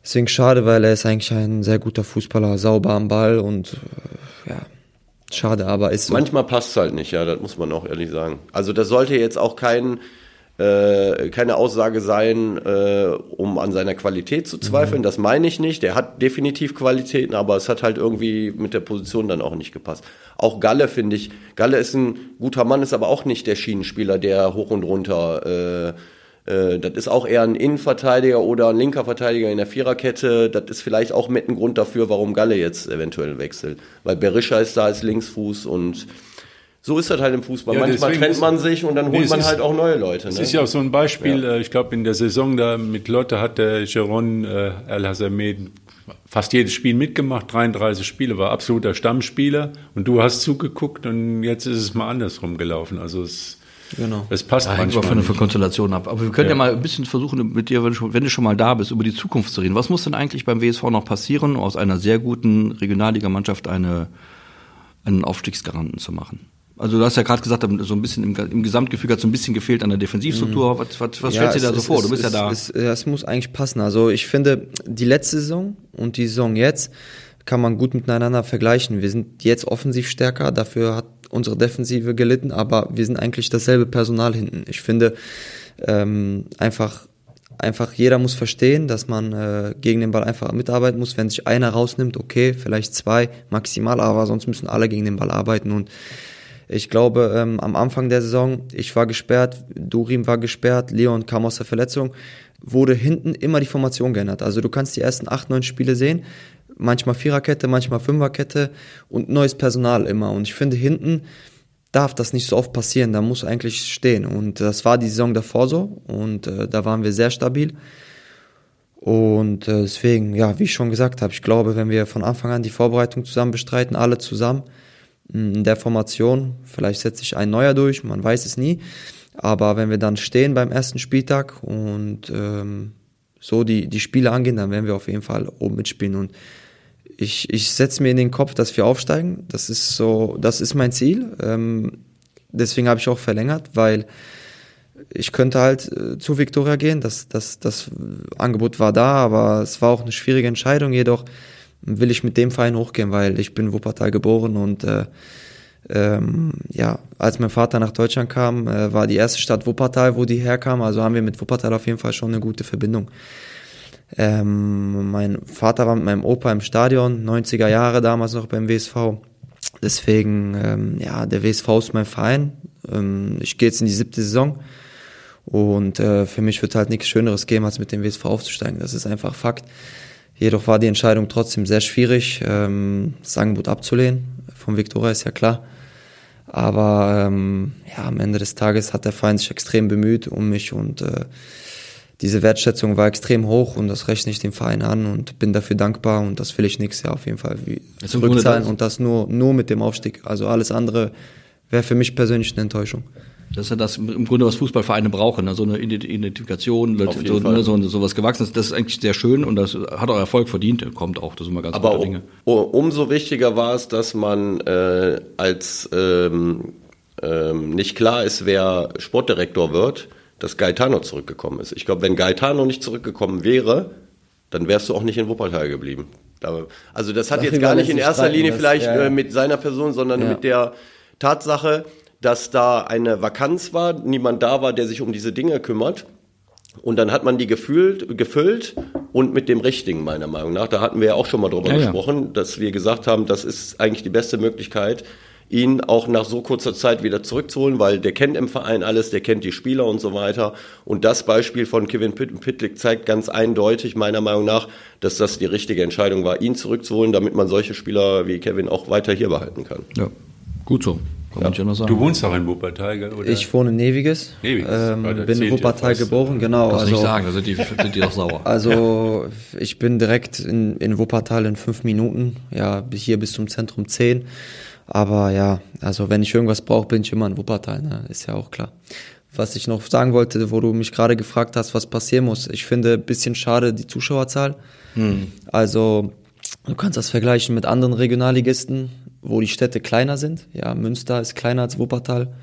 Deswegen schade, weil er ist eigentlich ein sehr guter Fußballer, sauber am Ball und äh, ja, schade, aber ist so. Manchmal passt es halt nicht, ja, das muss man auch ehrlich sagen. Also das sollte jetzt auch kein, äh, keine Aussage sein, äh, um an seiner Qualität zu zweifeln. Mhm. Das meine ich nicht. Der hat definitiv Qualitäten, aber es hat halt irgendwie mit der Position dann auch nicht gepasst. Auch Galle finde ich. Galle ist ein guter Mann, ist aber auch nicht der Schienenspieler, der hoch und runter äh, äh, das ist auch eher ein Innenverteidiger oder ein linker Verteidiger in der Viererkette. Das ist vielleicht auch mit ein Grund dafür, warum Galle jetzt eventuell wechselt. Weil Berisha ist da als Linksfuß und so ist das halt im Fußball. Ja, Manchmal trennt man sich und dann holt nee, man ist, halt auch neue Leute. Das ne? ist ja auch so ein Beispiel. Ja. Äh, ich glaube, in der Saison da mit Lotte hat der Geron äh, El Hazamed fast jedes Spiel mitgemacht, 33 Spiele, war absoluter Stammspieler und du hast zugeguckt und jetzt ist es mal andersrum gelaufen. Also es Genau. Es passt ja, manchmal. Hängt von der Konstellation ab. Aber wir können ja. ja. mal ein bisschen versuchen, mit dir, wenn du, wenn du schon mal da bist, über die Zukunft zu reden. Was muss denn eigentlich beim WSV noch passieren, aus einer sehr guten Regionalligamannschaft eine, einen Aufstiegsgaranten zu machen? Also du hast ja gerade gesagt, so ein bisschen im, im Gesamtgefüge hat so ein bisschen gefehlt an der Defensivstruktur. Mhm. Was, was, was ja, stellst du dir da so vor? Du bist es, ja da. Es, es muss eigentlich passen. Also ich finde, die letzte Saison und die Saison jetzt kann man gut miteinander vergleichen. Wir sind jetzt offensiv stärker, dafür hat unsere Defensive gelitten, aber wir sind eigentlich dasselbe Personal hinten. Ich finde ähm, einfach einfach jeder muss verstehen, dass man äh, gegen den Ball einfach mitarbeiten muss. Wenn sich einer rausnimmt, okay, vielleicht zwei maximal, aber sonst müssen alle gegen den Ball arbeiten und ich glaube, ähm, am Anfang der Saison, ich war gesperrt, Durim war gesperrt, Leon kam aus der Verletzung, wurde hinten immer die Formation geändert. Also du kannst die ersten acht, neun Spiele sehen manchmal Viererkette, manchmal Fünferkette und neues Personal immer. Und ich finde, hinten darf das nicht so oft passieren. Da muss eigentlich stehen. Und das war die Saison davor so. Und äh, da waren wir sehr stabil. Und äh, deswegen, ja, wie ich schon gesagt habe, ich glaube, wenn wir von Anfang an die Vorbereitung zusammen bestreiten, alle zusammen mm, in der Formation, vielleicht setzt sich ein neuer durch, man weiß es nie. Aber wenn wir dann stehen beim ersten Spieltag und ähm, so die, die Spiele angehen, dann werden wir auf jeden Fall oben mitspielen. Und ich, ich setze mir in den Kopf, dass wir aufsteigen. Das ist so, das ist mein Ziel. Ähm, deswegen habe ich auch verlängert, weil ich könnte halt äh, zu Victoria gehen. Das, das, das Angebot war da, aber es war auch eine schwierige Entscheidung. Jedoch will ich mit dem Verein hochgehen, weil ich bin Wuppertal geboren und äh, ähm, ja, als mein Vater nach Deutschland kam, äh, war die erste Stadt Wuppertal, wo die herkam. Also haben wir mit Wuppertal auf jeden Fall schon eine gute Verbindung. Ähm, mein Vater war mit meinem Opa im Stadion, 90er Jahre damals noch beim WSV. Deswegen, ähm, ja, der WSV ist mein Verein. Ähm, ich gehe jetzt in die siebte Saison. Und äh, für mich wird halt nichts Schöneres geben, als mit dem WSV aufzusteigen. Das ist einfach Fakt. Jedoch war die Entscheidung trotzdem sehr schwierig, ähm, das Angebot abzulehnen. Von Viktoria ist ja klar. Aber ähm, ja, am Ende des Tages hat der Verein sich extrem bemüht um mich und äh, diese Wertschätzung war extrem hoch und das rechne ich dem Verein an und bin dafür dankbar und das will ich nächstes Jahr auf jeden Fall zurückzahlen und das nur, nur mit dem Aufstieg. Also alles andere wäre für mich persönlich eine Enttäuschung. Das ist ja das im Grunde, was Fußballvereine brauchen, ne? so eine Identifikation, so, ne, so, so was Gewachsenes. Das ist eigentlich sehr schön und das hat auch Erfolg verdient, kommt auch, das ist immer ganz Aber Dinge. Um, umso wichtiger war es, dass man äh, als ähm, ähm, nicht klar ist, wer Sportdirektor wird, dass Gaetano zurückgekommen ist. Ich glaube, wenn Gaetano nicht zurückgekommen wäre, dann wärst du auch nicht in Wuppertal geblieben. Also das hat das jetzt gar nicht in erster Linie vielleicht ja. Äh, mit seiner Person, sondern ja. mit der Tatsache, dass da eine Vakanz war, niemand da war, der sich um diese Dinge kümmert. Und dann hat man die gefühlt, gefüllt und mit dem Richtigen, meiner Meinung nach. Da hatten wir ja auch schon mal drüber ja, gesprochen, dass wir gesagt haben, das ist eigentlich die beste Möglichkeit, ihn auch nach so kurzer Zeit wieder zurückzuholen, weil der kennt im Verein alles, der kennt die Spieler und so weiter. Und das Beispiel von Kevin Pitlick zeigt ganz eindeutig, meiner Meinung nach, dass das die richtige Entscheidung war, ihn zurückzuholen, damit man solche Spieler wie Kevin auch weiter hier behalten kann. Ja, gut so. Ja. Du wohnst auch in Wuppertal, oder? Ich wohne in Neviges. Neviges. Ähm, bin in Wuppertal geboren, genau. Kannst also, nicht sagen, da sind die, sind die doch sauer. Also ich bin direkt in, in Wuppertal in fünf Minuten, ja, hier bis zum Zentrum zehn. Aber ja, also wenn ich irgendwas brauche, bin ich immer in Wuppertal, ne? ist ja auch klar. Was ich noch sagen wollte, wo du mich gerade gefragt hast, was passieren muss. Ich finde ein bisschen schade die Zuschauerzahl. Hm. Also du kannst das vergleichen mit anderen Regionalligisten, wo die Städte kleiner sind. Ja, Münster ist kleiner als Wuppertal.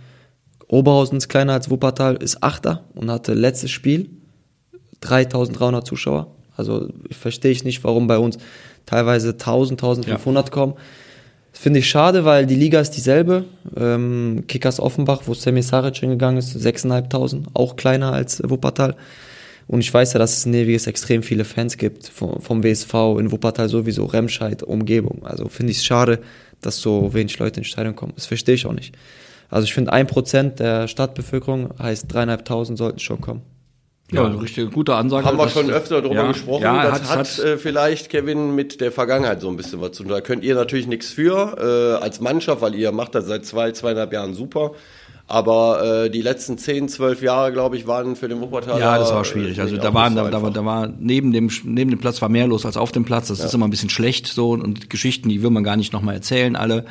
Oberhausen ist kleiner als Wuppertal, ist Achter und hatte letztes Spiel 3300 Zuschauer. Also verstehe ich nicht, warum bei uns teilweise 1000, 1500 ja. kommen. Finde ich schade, weil die Liga ist dieselbe. Ähm, Kickers Offenbach, wo Semi Saric hingegangen ist, 6.500, auch kleiner als Wuppertal. Und ich weiß ja, dass es in Neviges extrem viele Fans gibt vom, vom WSV, in Wuppertal sowieso, Remscheid, Umgebung. Also finde ich es schade, dass so wenig Leute ins Stadion kommen. Das verstehe ich auch nicht. Also ich finde, ein Prozent der Stadtbevölkerung heißt dreieinhalbtausend sollten schon kommen. Ja, ja richtig gute Ansage. Haben wir schon öfter darüber ja, gesprochen. Ja, das hat, hat äh, vielleicht, Kevin, mit der Vergangenheit so ein bisschen was zu tun. Da könnt ihr natürlich nichts für äh, als Mannschaft, weil ihr macht das seit zwei, zweieinhalb Jahren super. Aber äh, die letzten zehn, zwölf Jahre, glaube ich, waren für den Wuppertaler. Ja, das war schwierig. Also da waren, so da, da, war, da war neben dem neben dem Platz war mehr los als auf dem Platz. Das ja. ist immer ein bisschen schlecht so und Geschichten, die will man gar nicht nochmal erzählen. Alle,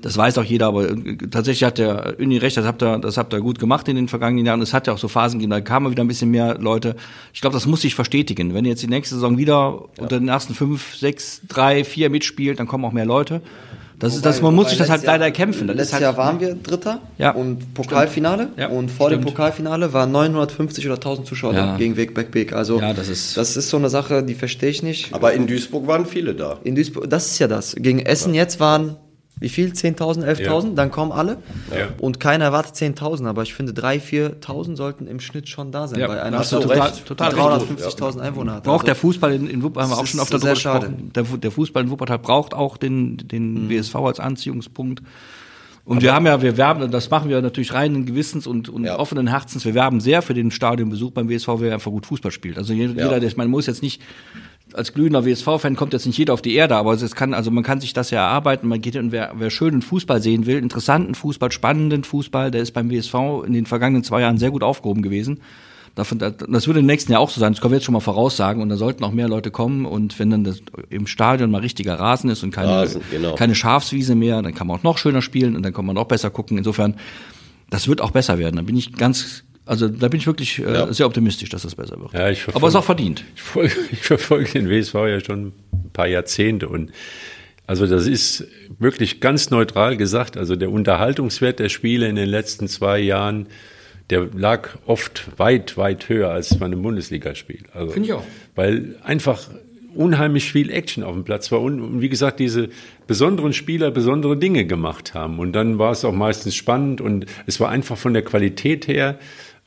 das weiß auch jeder. Aber äh, tatsächlich hat der Uni recht. Das habt ihr, das habt ihr gut gemacht in den vergangenen Jahren. Es hat ja auch so Phasen gegeben. Da kamen wieder ein bisschen mehr Leute. Ich glaube, das muss sich verstetigen. Wenn ihr jetzt die nächste Saison wieder ja. unter den ersten fünf, sechs, drei, vier mitspielt, dann kommen auch mehr Leute. Das ist das, man muss sich das halt leider erkämpfen. Das letztes halt, Jahr waren wir Dritter ja, und Pokalfinale ja, und vor stimmt. dem Pokalfinale waren 950 oder 1000 Zuschauer ja. gegen Weg Beck Also ja, das ist das ist so eine Sache, die verstehe ich nicht. Aber in Duisburg waren viele da. In Duisburg, das ist ja das. Gegen Essen jetzt waren wie viel? 10.000, 11.000? Ja. Dann kommen alle. Ja. Und keiner erwartet 10.000, aber ich finde 3.000, 4.000 sollten im Schnitt schon da sein. Ja, bei einer Stadt, total, total 350.000 Einwohner hat. Braucht also, der Fußball in, in Wuppertal, haben wir auch schon auf der gesprochen. Der, der, Fußball in Wuppertal braucht auch den, den mhm. WSV als Anziehungspunkt. Und aber wir haben ja, wir werben, das machen wir natürlich reinen Gewissens und, und ja. offenen Herzens. Wir werben sehr für den Stadionbesuch beim WSV, weil er einfach gut Fußball spielt. Also jeder, ja. der, man muss jetzt nicht als glühender WSV-Fan kommt jetzt nicht jeder auf die Erde, aber es kann, also man kann sich das ja erarbeiten. Man geht und wer, wer schönen Fußball sehen will, interessanten Fußball, spannenden Fußball, der ist beim WSV in den vergangenen zwei Jahren sehr gut aufgehoben gewesen. Davon, das würde im nächsten Jahr auch so sein. Das können wir jetzt schon mal voraussagen. Und da sollten auch mehr Leute kommen. Und wenn dann das im Stadion mal richtiger Rasen ist und keine, Rasen, genau. keine Schafswiese mehr, dann kann man auch noch schöner spielen und dann kann man auch besser gucken. Insofern, das wird auch besser werden. Da bin ich ganz also da bin ich wirklich äh, ja. sehr optimistisch, dass das besser wird. Ja, verfolge, Aber es ist auch verdient. Ich, verfolge, ich verfolge den WSV ja schon ein paar Jahrzehnte und also das ist wirklich ganz neutral gesagt. Also der Unterhaltungswert der Spiele in den letzten zwei Jahren, der lag oft weit, weit höher als bei einem Bundesligaspiel. Also, Finde ich auch. Weil einfach unheimlich viel Action auf dem Platz war und, wie gesagt, diese besonderen Spieler besondere Dinge gemacht haben. Und dann war es auch meistens spannend und es war einfach von der Qualität her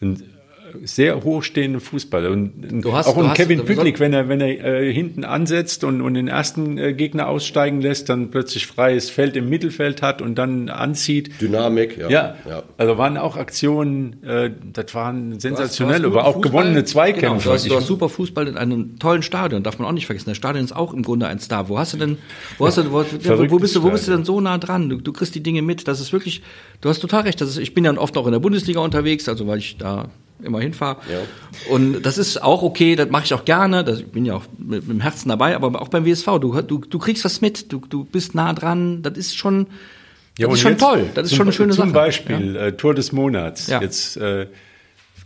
ein sehr hochstehenden Fußballer. Und du hast, auch ein Kevin Pücklik, wenn er, wenn er äh, hinten ansetzt und, und den ersten äh, Gegner aussteigen lässt, dann plötzlich freies Feld im Mittelfeld hat und dann anzieht. Dynamik, ja. Ja, ja. also waren auch Aktionen, äh, das waren sensationell, aber auch Fußball, gewonnene Zweikämpfe. Genau, du, hast, du hast super Fußball in einem tollen Stadion, darf man auch nicht vergessen. Das Stadion ist auch im Grunde ein Star. Wo hast du denn, wo hast du, wo, wo, wo bist du, wo bist du denn so nah dran? Du, du kriegst die Dinge mit. Das ist wirklich, du hast total recht. Das ist, ich bin ja oft auch in der Bundesliga unterwegs, also weil ich da immer hinfahre. Ja. Und das ist auch okay, das mache ich auch gerne. Das, ich bin ja auch mit, mit, dem Herzen dabei, aber auch beim WSV, du, du, du kriegst was mit, du, du bist nah dran, das ist schon, das ja, ist schon toll. Das ist zum, schon eine schöne zum Sache. Zum Beispiel ja. äh, Tor des Monats. Jetzt äh,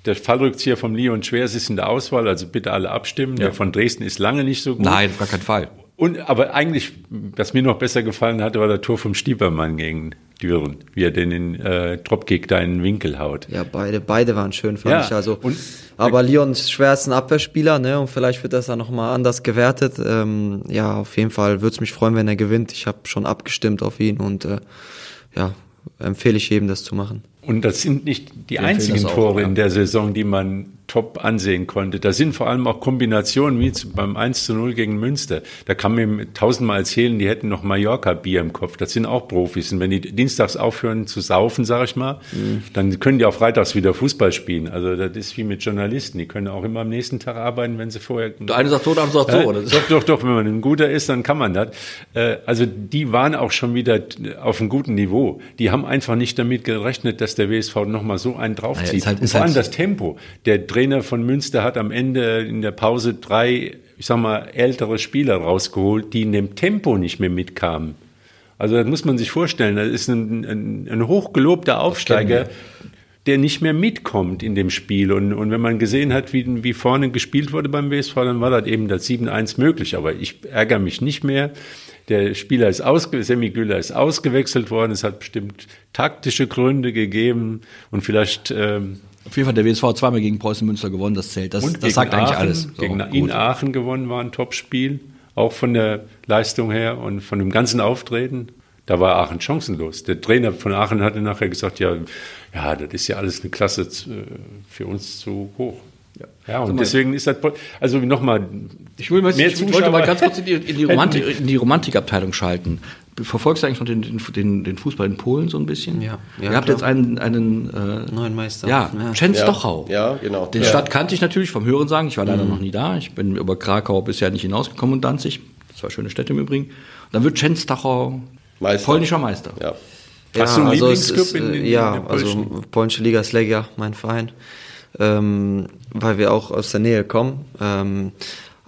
der Fallrückzieher vom Leon Schwers ist in der Auswahl, also bitte alle abstimmen. Der von Dresden ist lange nicht so gut. Nein, auf gar keinen Fall. Und aber eigentlich, was mir noch besser gefallen hatte, war der Tor vom Stiepermann gegen Düren, wie er den in äh, Dropkick da in den Winkel haut. Ja, beide, beide waren schön, fand ja, ich. Also, und, aber Leon ist schwer ein Abwehrspieler, ne? Und vielleicht wird das dann nochmal anders gewertet. Ähm, ja, auf jeden Fall würde es mich freuen, wenn er gewinnt. Ich habe schon abgestimmt auf ihn und äh, ja, empfehle ich jedem, das zu machen. Und das sind nicht die ich einzigen Tore auch, ja. in der Saison, die man top ansehen konnte. Da sind vor allem auch Kombinationen wie beim 1 zu 0 gegen Münster. Da kann man tausendmal erzählen, die hätten noch Mallorca-Bier im Kopf. Das sind auch Profis. Und wenn die dienstags aufhören zu saufen, sag ich mal, mhm. dann können die auch freitags wieder Fußball spielen. Also das ist wie mit Journalisten. Die können auch immer am nächsten Tag arbeiten, wenn sie vorher... Der eine sagt so, der andere sagt so. Oder? Doch, doch, doch. Wenn man ein guter ist, dann kann man das. Äh, also die waren auch schon wieder auf einem guten Niveau. Die haben einfach nicht damit gerechnet, dass der WSV nochmal so einen draufzieht. Naja, ist halt, ist vor allem halt das Tempo. Der Trainer von Münster hat am Ende in der Pause drei, ich sag mal, ältere Spieler rausgeholt, die in dem Tempo nicht mehr mitkamen. Also das muss man sich vorstellen. Das ist ein, ein, ein hochgelobter Aufsteiger, der nicht mehr mitkommt in dem Spiel. Und, und wenn man gesehen hat, wie, wie vorne gespielt wurde beim WSV, dann war das eben das 7-1 möglich. Aber ich ärgere mich nicht mehr. Der Spieler ist ausge Semi Güller ist ausgewechselt worden. Es hat bestimmt taktische Gründe gegeben und vielleicht ähm, Auf jeden Fall der WSV zweimal gegen Preußen Münster gewonnen, das zählt. Das, das sagt gegen eigentlich Aachen, alles. So, gegen gut. in Aachen gewonnen war ein Topspiel, auch von der Leistung her und von dem ganzen Auftreten. Da war Aachen chancenlos. Der Trainer von Aachen hatte nachher gesagt, ja, ja, das ist ja alles eine Klasse äh, für uns zu hoch. Ja, und deswegen ist das, also nochmal, Ich, will ich wollte mal ganz kurz in die, in die, Romantik, in die Romantikabteilung schalten. Verfolgst du eigentlich noch den, den, den, Fußball in Polen so ein bisschen? Ja, ja, Ihr habt klar. jetzt einen, einen äh, Neuen Meister. Ja, Ja. Częstochow. Ja, genau. Den Ja. Stadt kannte ich natürlich vom Hören sagen. Ich war leider noch nie da. Ich bin über Krakau bisher nicht hinausgekommen und Danzig. Zwei schöne Städte im Übrigen. Und dann wird Częstochow Meister. polnischer Meister. Ja. Hast du einen also Lieblingsclub ist, in- in- äh, Ja, in der also polnische Liga ist Legia, mein Verein, ähm, weil wir auch aus der Nähe kommen. Ähm,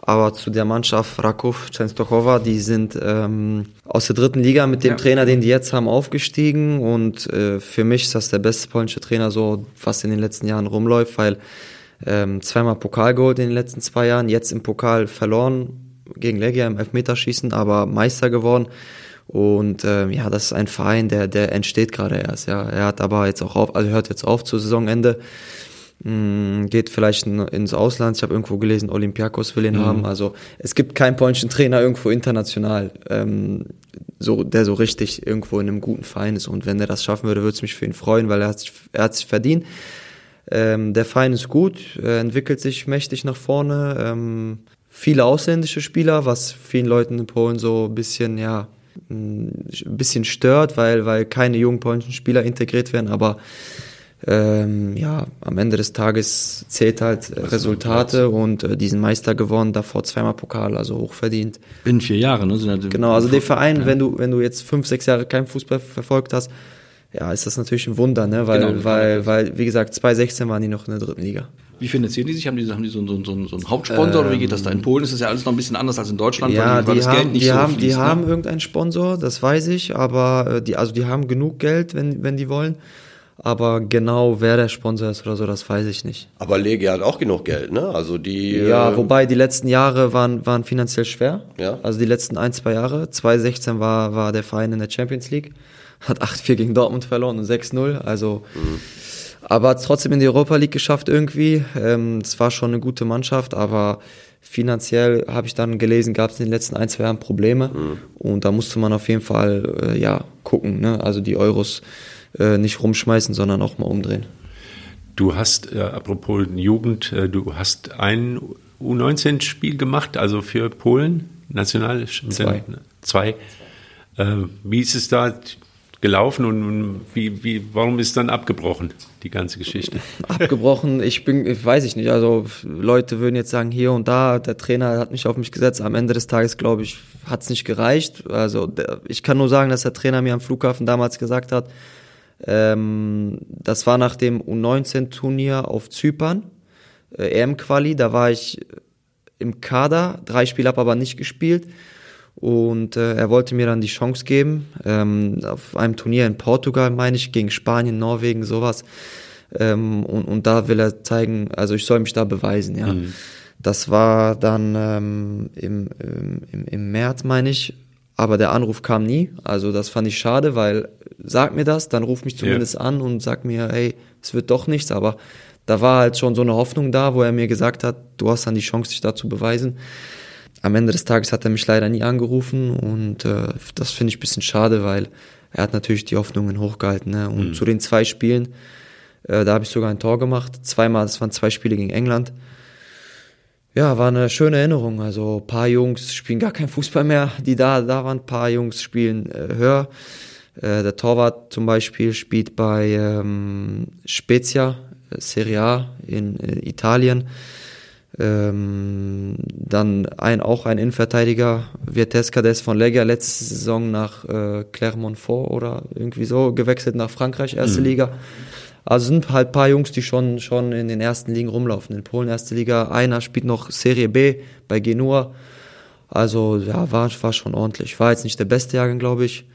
aber zu der Mannschaft Raków, Częstochowa, die sind ähm, aus der dritten Liga mit dem Ja. Trainer, den die jetzt haben, aufgestiegen. Und äh, für mich ist das der beste polnische Trainer, so was in den letzten Jahren rumläuft, weil ähm, zweimal Pokal geholt in den letzten zwei Jahren, jetzt im Pokal verloren gegen Legia im Elfmeterschießen, aber Meister geworden. Und ähm, ja, das ist ein Verein, der, der entsteht gerade erst. Ja, er hat aber jetzt auch auf, also hört jetzt auf zu Saisonende, Mm, geht vielleicht in, ins Ausland. Ich habe irgendwo gelesen, Olympiakos will ihn haben. Also es gibt keinen polnischen Trainer irgendwo international, ähm, so der so richtig irgendwo in einem guten Verein ist. Und wenn er das schaffen würde, würde es mich für ihn freuen, weil er hat sich, er hat sich verdient. Ähm, der Verein ist gut, entwickelt sich mächtig nach vorne. Ähm, viele ausländische Spieler, was vielen Leuten in Polen so ein bisschen, ja, ein bisschen stört, weil, weil keine jungen polnischen Spieler integriert werden, aber ähm, ja, am Ende des Tages zählt halt äh, Resultate und äh, diesen Meister gewonnen, davor zweimal Pokal, also hochverdient. Binnen vier Jahre, ne? Halt Genau, also der Verein, wenn du, wenn du jetzt fünf, sechs Jahre keinen Fußball verfolgt hast, ja, ist das natürlich ein Wunder, ne? Weil, Genau. weil, weil, wie gesagt, 2016 waren die noch in der dritten Liga. Wie finanzieren die sich? Haben die, haben die so, so, so, so einen Hauptsponsor oder wie geht das da? In Polen ist das ja alles noch ein bisschen anders als in Deutschland, Ja, weil, weil die, das haben, Geld nicht die, so haben, fließt. die ne? haben irgendeinen Sponsor, das weiß ich, aber äh, die, also die haben genug Geld, wenn, wenn die wollen. Aber genau wer der Sponsor ist oder so, das weiß ich nicht. Aber Legia hat auch genug Geld, ne? Also die. Ja, äh, wobei die letzten Jahre waren, waren finanziell schwer. Ja. Also die letzten ein, zwei Jahre. 2016 war, war der Verein in der Champions League, hat 8-4 gegen Dortmund verloren und 6-0. Also, aber hat trotzdem in die Europa League geschafft irgendwie. Ähm, Es war schon eine gute Mannschaft, aber finanziell habe ich dann gelesen, gab es in den letzten ein, zwei Jahren Probleme. Und da musste man auf jeden Fall äh, ja gucken, ne? also die Euros äh, nicht rumschmeißen, sondern auch mal umdrehen. Du hast, äh, apropos Jugend, äh, du hast ein U19-Spiel gemacht, also für Polen, national? Zwei. Zwei. Äh, wie ist es da gelaufen und, wie, wie, warum ist dann abgebrochen, die ganze Geschichte? abgebrochen. Ich bin, ich weiß ich nicht. Also Leute würden jetzt sagen, hier und da, der Trainer hat mich auf mich gesetzt. Am Ende des Tages, glaube ich, hat es nicht gereicht. Also ich kann nur sagen, dass der Trainer mir am Flughafen damals gesagt hat, ähm, das war nach dem U19-Turnier auf Zypern, äh, EM-Quali, da war ich im Kader, drei Spiele habe aber nicht gespielt. Und äh, er wollte mir dann die Chance geben, ähm, auf einem Turnier in Portugal, meine ich, gegen Spanien, Norwegen, sowas. Ähm, und, und da will er zeigen, also ich soll mich da beweisen, ja. Das war dann ähm, im, im, im März, meine ich, aber der Anruf kam nie. Also das fand ich schade, weil sag mir das, dann ruf mich zumindest an und sag mir, hey, es wird doch nichts, aber da war halt schon so eine Hoffnung da, wo er mir gesagt hat, du hast dann die Chance, dich da zu beweisen. Am Ende des Tages hat er mich leider nie angerufen und äh, das finde ich ein bisschen schade, weil er hat natürlich die Hoffnungen hochgehalten. Ne? Und zu den zwei Spielen, äh, da habe ich sogar ein Tor gemacht. Zweimal, das waren zwei Spiele gegen England. Ja, war eine schöne Erinnerung. Also ein paar Jungs spielen gar kein Fußball mehr, die da, da waren. Ein paar Jungs spielen äh, höher. Äh, der Torwart zum Beispiel spielt bei ähm, Spezia, äh, Serie A in äh, Italien. Ähm, dann ein, auch ein Innenverteidiger, Vieteska, der ist von Legia letzte Saison nach äh, Clermont-Fort oder irgendwie so gewechselt nach Frankreich, erste Liga. Also sind halt ein paar Jungs, die schon, schon in den ersten Ligen rumlaufen. In Polen erste Liga, einer spielt noch Serie B bei Genua. Also ja, war, war schon ordentlich. War jetzt nicht der beste Jahrgang, glaube ich.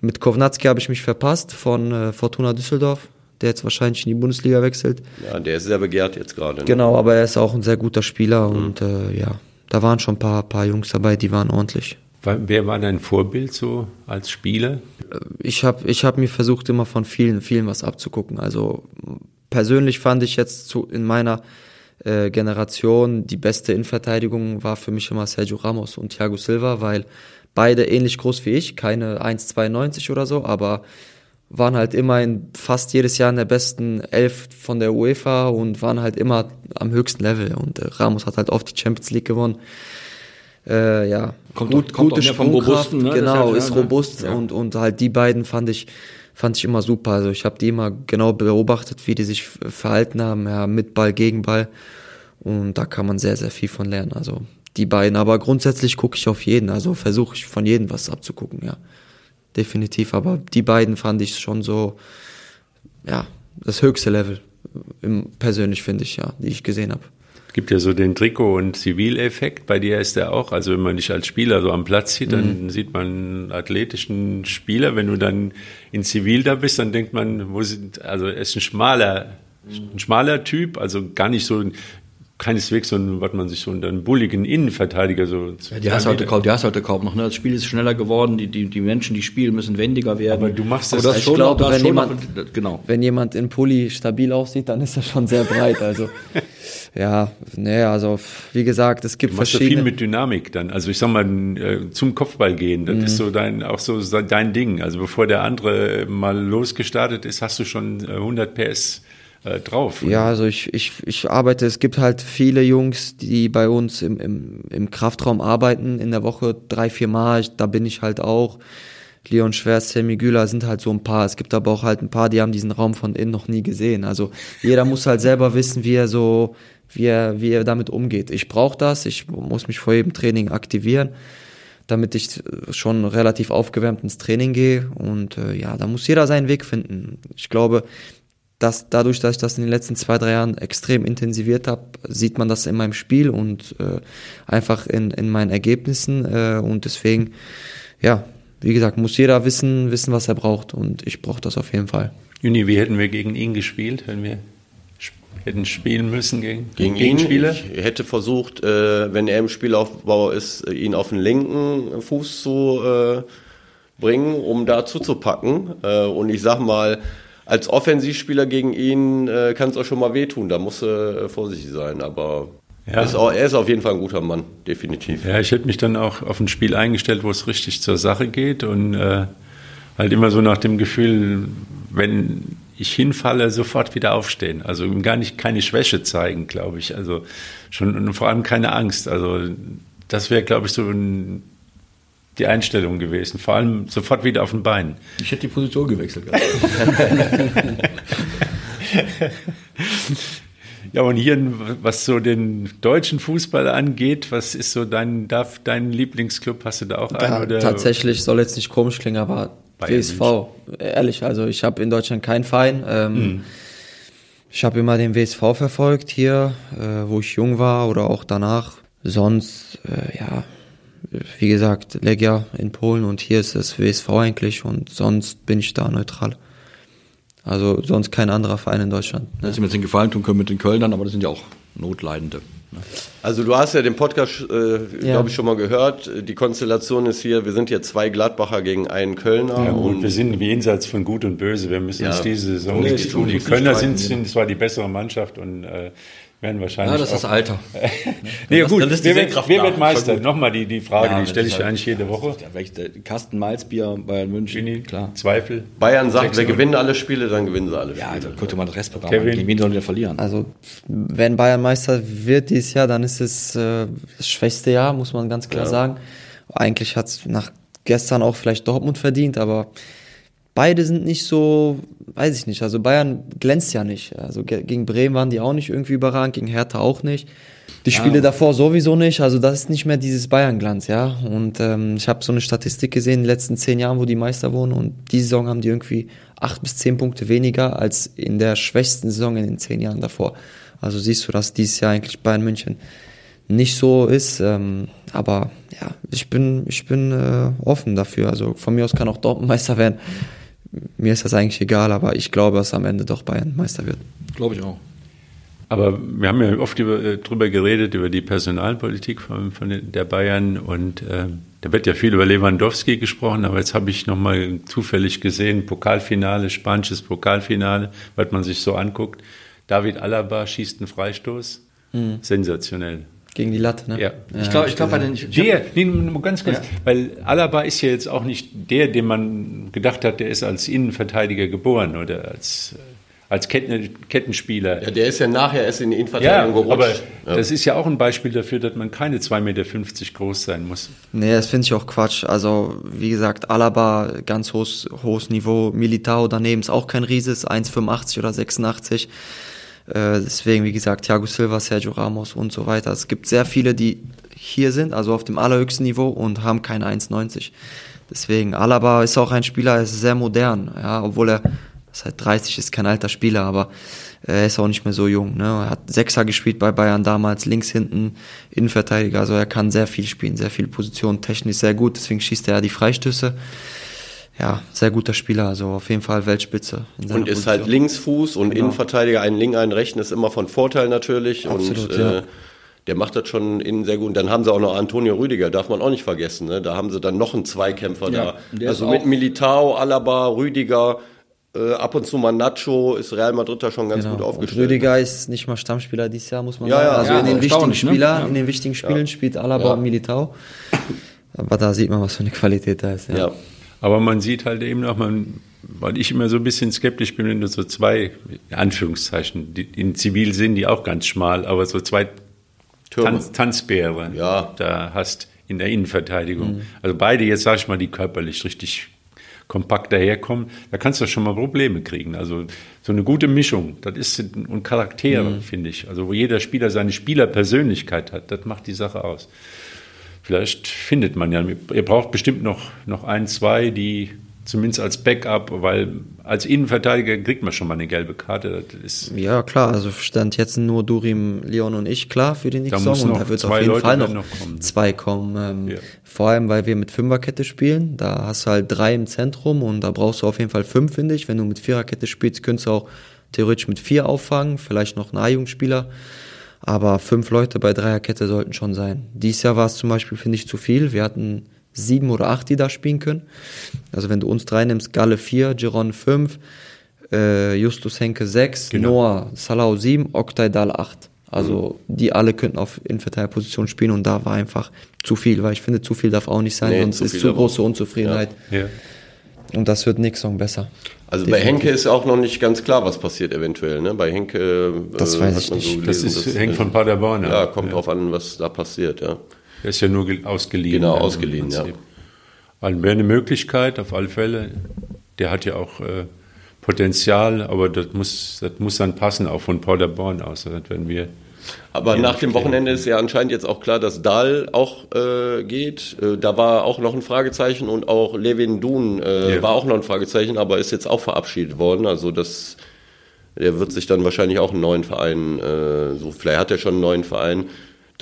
Mit Kovnatski habe ich mich verpasst von äh, Fortuna Düsseldorf, der jetzt wahrscheinlich in die Bundesliga wechselt. Ja, der ist sehr begehrt jetzt gerade. Ne? Genau, aber er ist auch ein sehr guter Spieler und äh, ja, da waren schon ein paar, paar Jungs dabei, die waren ordentlich. Wer war dein Vorbild so als Spieler? Ich habe ich hab mir versucht, immer von vielen, vielen was abzugucken. Also persönlich fand ich jetzt zu, in meiner äh, Generation die beste Innenverteidigung war für mich immer Sergio Ramos und Thiago Silva, weil beide ähnlich groß wie ich, keine 1,92 oder so, aber waren halt immer in fast jedes Jahr in der besten Elf von der UEFA und waren halt immer am höchsten Level. Und äh, Ramos hat halt oft die Champions League gewonnen. Äh, ja, kommt, gut, kommt gute vom Robusten, ne? Genau, ist, halt, ist ja, robust ja. und und halt die beiden fand ich fand ich immer super. Also ich habe die immer genau beobachtet, wie die sich verhalten haben, ja, mit Ball gegen Ball und da kann man sehr sehr viel von lernen. Also die beiden, aber grundsätzlich gucke ich auf jeden, also versuche ich von jedem was abzugucken, ja definitiv. Aber die beiden fand ich schon so, ja, das höchste Level, im, persönlich finde ich, ja, die ich gesehen habe. Es gibt ja so den Trikot- und Zivileffekt. Bei dir ist der auch. Also wenn man dich als Spieler so am Platz sieht, dann mhm. sieht man einen athletischen Spieler. Wenn du dann in Zivil da bist, dann denkt man, wo sind, also er ist ein schmaler, ein schmaler Typ, also gar nicht so keineswegs so ein, was man sich so unter einen bulligen Innenverteidiger so. Ja, die hast heute kaum, die hast heute kaum noch. Ne? Das Spiel ist schneller geworden. Die, die, die Menschen, die spielen, müssen wendiger werden. Aber du machst das. Aber das schon, glaube, wenn jemand, noch, genau. Wenn jemand in Pulli stabil aussieht, dann ist er schon sehr breit. Also ja, nee, also wie gesagt, es gibt du machst verschiedene. viel mit Dynamik dann. Also ich sag mal äh, zum Kopfball gehen. Das mhm. ist so dein auch so dein Ding. Also bevor der andere mal losgestartet ist, hast du schon 100 äh, PS äh, drauf. Ja, also ich, ich, ich arbeite, es gibt halt viele Jungs, die bei uns im, im, im Kraftraum arbeiten, in der Woche drei, vier Mal, da bin ich halt auch. Leon Schwerz, Sammy Güler sind halt so ein paar. Es gibt aber auch halt ein paar, die haben diesen Raum von innen noch nie gesehen. Also jeder muss halt selber wissen, wie er so, wie er, wie er damit umgeht. Ich brauche das, ich muss mich vor jedem Training aktivieren, damit ich schon relativ aufgewärmt ins Training gehe. Und äh, ja, da muss jeder seinen Weg finden. Ich glaube, dass dadurch, dass ich das in den letzten zwei, drei Jahren extrem intensiviert habe, sieht man das in meinem Spiel und äh, einfach in, in meinen Ergebnissen. Äh, und deswegen, ja, wie gesagt, muss jeder wissen, wissen, was er braucht. Und ich brauche das auf jeden Fall. Juni, wie hätten wir gegen ihn gespielt, wenn wir hätten spielen müssen gegen, gegen ihn? Ich hätte versucht, äh, wenn er im Spielaufbau ist, ihn auf den linken Fuß zu äh, bringen, um da zuzupacken. Äh, und ich sag mal, als Offensivspieler gegen ihn äh, kann es auch schon mal wehtun. Da muss er äh, vorsichtig sein. Aber ja. ist auch, er ist auf jeden Fall ein guter Mann, definitiv. Ja, ich hätte mich dann auch auf ein Spiel eingestellt, wo es richtig zur Sache geht und äh, halt immer so nach dem Gefühl, wenn ich hinfalle, sofort wieder aufstehen. Also gar nicht keine Schwäche zeigen, glaube ich. Also schon und vor allem keine Angst. Also das wäre, glaube ich, so ein die Einstellung gewesen. Vor allem sofort wieder auf den Beinen. Ich hätte die Position gewechselt. ja, und hier, was so den deutschen Fußball angeht, was ist so dein, darf, dein Lieblingsclub? Hast du da auch einen? Oder? Tatsächlich soll jetzt nicht komisch klingen, aber München. ehrlich, also ich habe in Deutschland keinen Verein. Ähm, mhm. Ich habe immer den WSV verfolgt hier, äh, wo ich jung war oder auch danach. Sonst, äh, ja, wie gesagt, Legia in Polen und hier ist es WSV eigentlich und sonst bin ich da neutral. Also sonst kein anderer Verein in Deutschland. Ne? Wenn Sie mir jetzt den Gefallen tun können mit den Kölnern, aber das sind ja auch Notleidende. Ne? Also du hast ja den Podcast, äh, ja. glaube ich, schon mal gehört. Die Konstellation ist hier, wir sind hier zwei Gladbacher gegen einen Kölner. Ja, und wir sind jenseits von Gut und Böse. Wir müssen ja, uns diese Saison nicht tun. Die Kölner sind, sind zwar die bessere Mannschaft und äh, werden wahrscheinlich. Ja, das ist das Alter. nee, dann gut, ist wer, wer, wer wird Meister? Nochmal die, die Frage, ja, die stelle ich halt, eigentlich jede Woche. Der, Kasten Malzbier, Bayern München, Gini, klar. Zweifel. Bayern sagt, wir gewinnen alle Spiele, dann gewinnen sie alle Spiele. Ja, dann guck mal das Restprogramm Kevin. Gegen wen sollen wir verlieren? Also, wenn Bayern Meister wird dieses Jahr, dann ist es äh, das schwächste Jahr, muss man ganz klar ja. sagen. Eigentlich hat es nach gestern auch vielleicht Dortmund verdient, aber beide sind nicht so, weiß ich nicht. Also Bayern glänzt ja nicht. Also gegen Bremen waren die auch nicht irgendwie überragend, gegen Hertha auch nicht. Die Spiele ja. davor sowieso nicht. Also das ist nicht mehr dieses Bayern-Glanz, ja. Und ähm, ich habe so eine Statistik gesehen in den letzten zehn Jahren, wo die Meister wurden. Und die Saison haben die irgendwie acht bis zehn Punkte weniger als in der schwächsten Saison in den zehn Jahren davor. Also siehst du, dass dieses Jahr eigentlich Bayern München nicht so ist. Ähm, aber ja, ich bin, ich bin äh, offen dafür. Also von mir aus kann auch Dortmund Meister werden mir ist das eigentlich egal, aber ich glaube, dass am Ende doch Bayern Meister wird. Glaube ich auch. Aber wir haben ja oft über, äh, drüber geredet, über die Personalpolitik von, von der Bayern und äh, da wird ja viel über Lewandowski gesprochen, aber jetzt habe ich nochmal zufällig gesehen, Pokalfinale, spanisches Pokalfinale, was man sich so anguckt. David Alaba schießt einen Freistoß. Mhm. Sensationell. Gegen die Latte, ne? Ja. Ich glaube, ich glaube. Ich der, nee, nur ganz kurz, ja. weil Alaba ist ja jetzt auch nicht der, den man gedacht hat, der ist als Innenverteidiger geboren oder als als Kettenspieler. Ja, der ist ja nachher erst in die Innenverteidigung ja, gerutscht. Aber ja. das ist ja auch ein Beispiel dafür, dass man keine 2,50 Meter groß sein muss. Nee, das finde ich auch Quatsch. Also, wie gesagt, Alaba, ganz hohes, hohes Niveau. Militao daneben ist auch kein Rieses, 1,85 oder 86. Äh, deswegen, wie gesagt, Thiago Silva, Sergio Ramos und so weiter. Es gibt sehr viele, die hier sind, also auf dem allerhöchsten Niveau und haben keine 1,90. Deswegen, Alaba ist auch ein Spieler, er ist sehr modern, ja, obwohl er seit 30 ist kein alter Spieler, aber er ist auch nicht mehr so jung. Ne? Er hat Sechser gespielt bei Bayern damals, links hinten, Innenverteidiger. Also er kann sehr viel spielen, sehr viele Positionen, technisch sehr gut. Deswegen schießt er ja die Freistöße. Ja, sehr guter Spieler, also auf jeden Fall Weltspitze. und ist halt Position. halt Linksfuß und genau. Innenverteidiger, ein Link, ein Rechten ist immer von Vorteil natürlich. Absolut, und äh, ja. der macht das schon innen sehr gut. Und dann haben sie auch noch Antonio Rüdiger, darf man auch nicht vergessen. Ne? Da haben sie dann noch einen Zweikämpfer ja, da. Also mit Militao, Alaba, Rüdiger, äh, ab und zu mal Nacho ist Real Madrid da schon ganz genau. gut aufgestellt. Und Rüdiger ist nicht mal Stammspieler dieses Jahr, muss man ja, sagen. Ja, also ja, in den wichtigen Spieler, ne? in den wichtigen Spielen spielt Alaba und Militao. Aber da sieht man, was für eine Qualität da ist. Ja. Aber man sieht halt eben auch, man, weil ich immer so ein bisschen skeptisch bin, wenn du so zwei, Anführungszeichen, die, in Zivil sind die auch ganz schmal, aber so zwei Tanz, Tanzbäre da hast in der Innenverteidigung. Mhm. Also beide, jetzt sag ich mal, die körperlich richtig kompakt daherkommen, da kannst du schon mal Probleme kriegen. Also so eine gute Mischung, das ist und Charaktere, mhm. finde ich. Also wo jeder Spieler seine Spielerpersönlichkeit hat, das macht die Sache aus. Vielleicht findet man ja, ihr braucht bestimmt noch, noch ein, zwei, die zumindest als Backup, weil als Innenverteidiger kriegt man schon mal eine gelbe Karte. ja, klar, also stand jetzt nur Durim, Leon und ich klar für den nächsten Song und da wird auf jeden Leute Fall noch, noch kommen. zwei kommen. Ähm, ja. Vor allem, weil wir mit Fünferkette spielen, da hast du halt drei im Zentrum und da brauchst du auf jeden Fall fünf, finde ich. Wenn du mit Viererkette spielst, könntest du auch theoretisch mit vier auffangen, vielleicht noch ein A-Jugendspieler. Aber fünf Leute bei Dreierkette sollten schon sein. Dies Jahr war es zum Beispiel, finde ich, zu viel. Wir hatten sieben oder acht, die da spielen können. Also wenn du uns drei nimmst, Galle vier, Giron fünf, äh, Justus Henke sechs, genau. Noah Salau sieben, Oktay Dal acht. Also mhm. die alle könnten auf Innenverteidigerposition spielen und da war einfach zu viel, weil ich finde, zu viel darf auch nicht sein, nee, sonst ist zu große Unzufriedenheit. Ja. Ja. Und das wird nix Song besser. Also Definitiv. bei Henke ist auch noch nicht ganz klar, was passiert eventuell. Ne? Bei Henke äh, das weiß ich nicht. So gelesen, das ist, hängt von Paderborn ab. Ja, kommt ja. drauf an, was da passiert. Ja. Er ist ja nur ausgeliehen. Genau, ausgeliehen, ja. Also wäre eine Möglichkeit, auf alle Fälle. Der hat ja auch äh, Potenzial, aber das muss, das muss dann passen, auch von Paderborn aus. Das werden wir aber nach dem Wochenende ist ja anscheinend jetzt auch klar, dass Dahl auch äh, geht. Äh, da war auch noch ein Fragezeichen und auch Levin Dun äh, ja. war auch noch ein Fragezeichen, aber ist jetzt auch verabschiedet worden. Also das, der wird sich dann wahrscheinlich auch einen neuen Verein, äh, so vielleicht hat er schon einen neuen Verein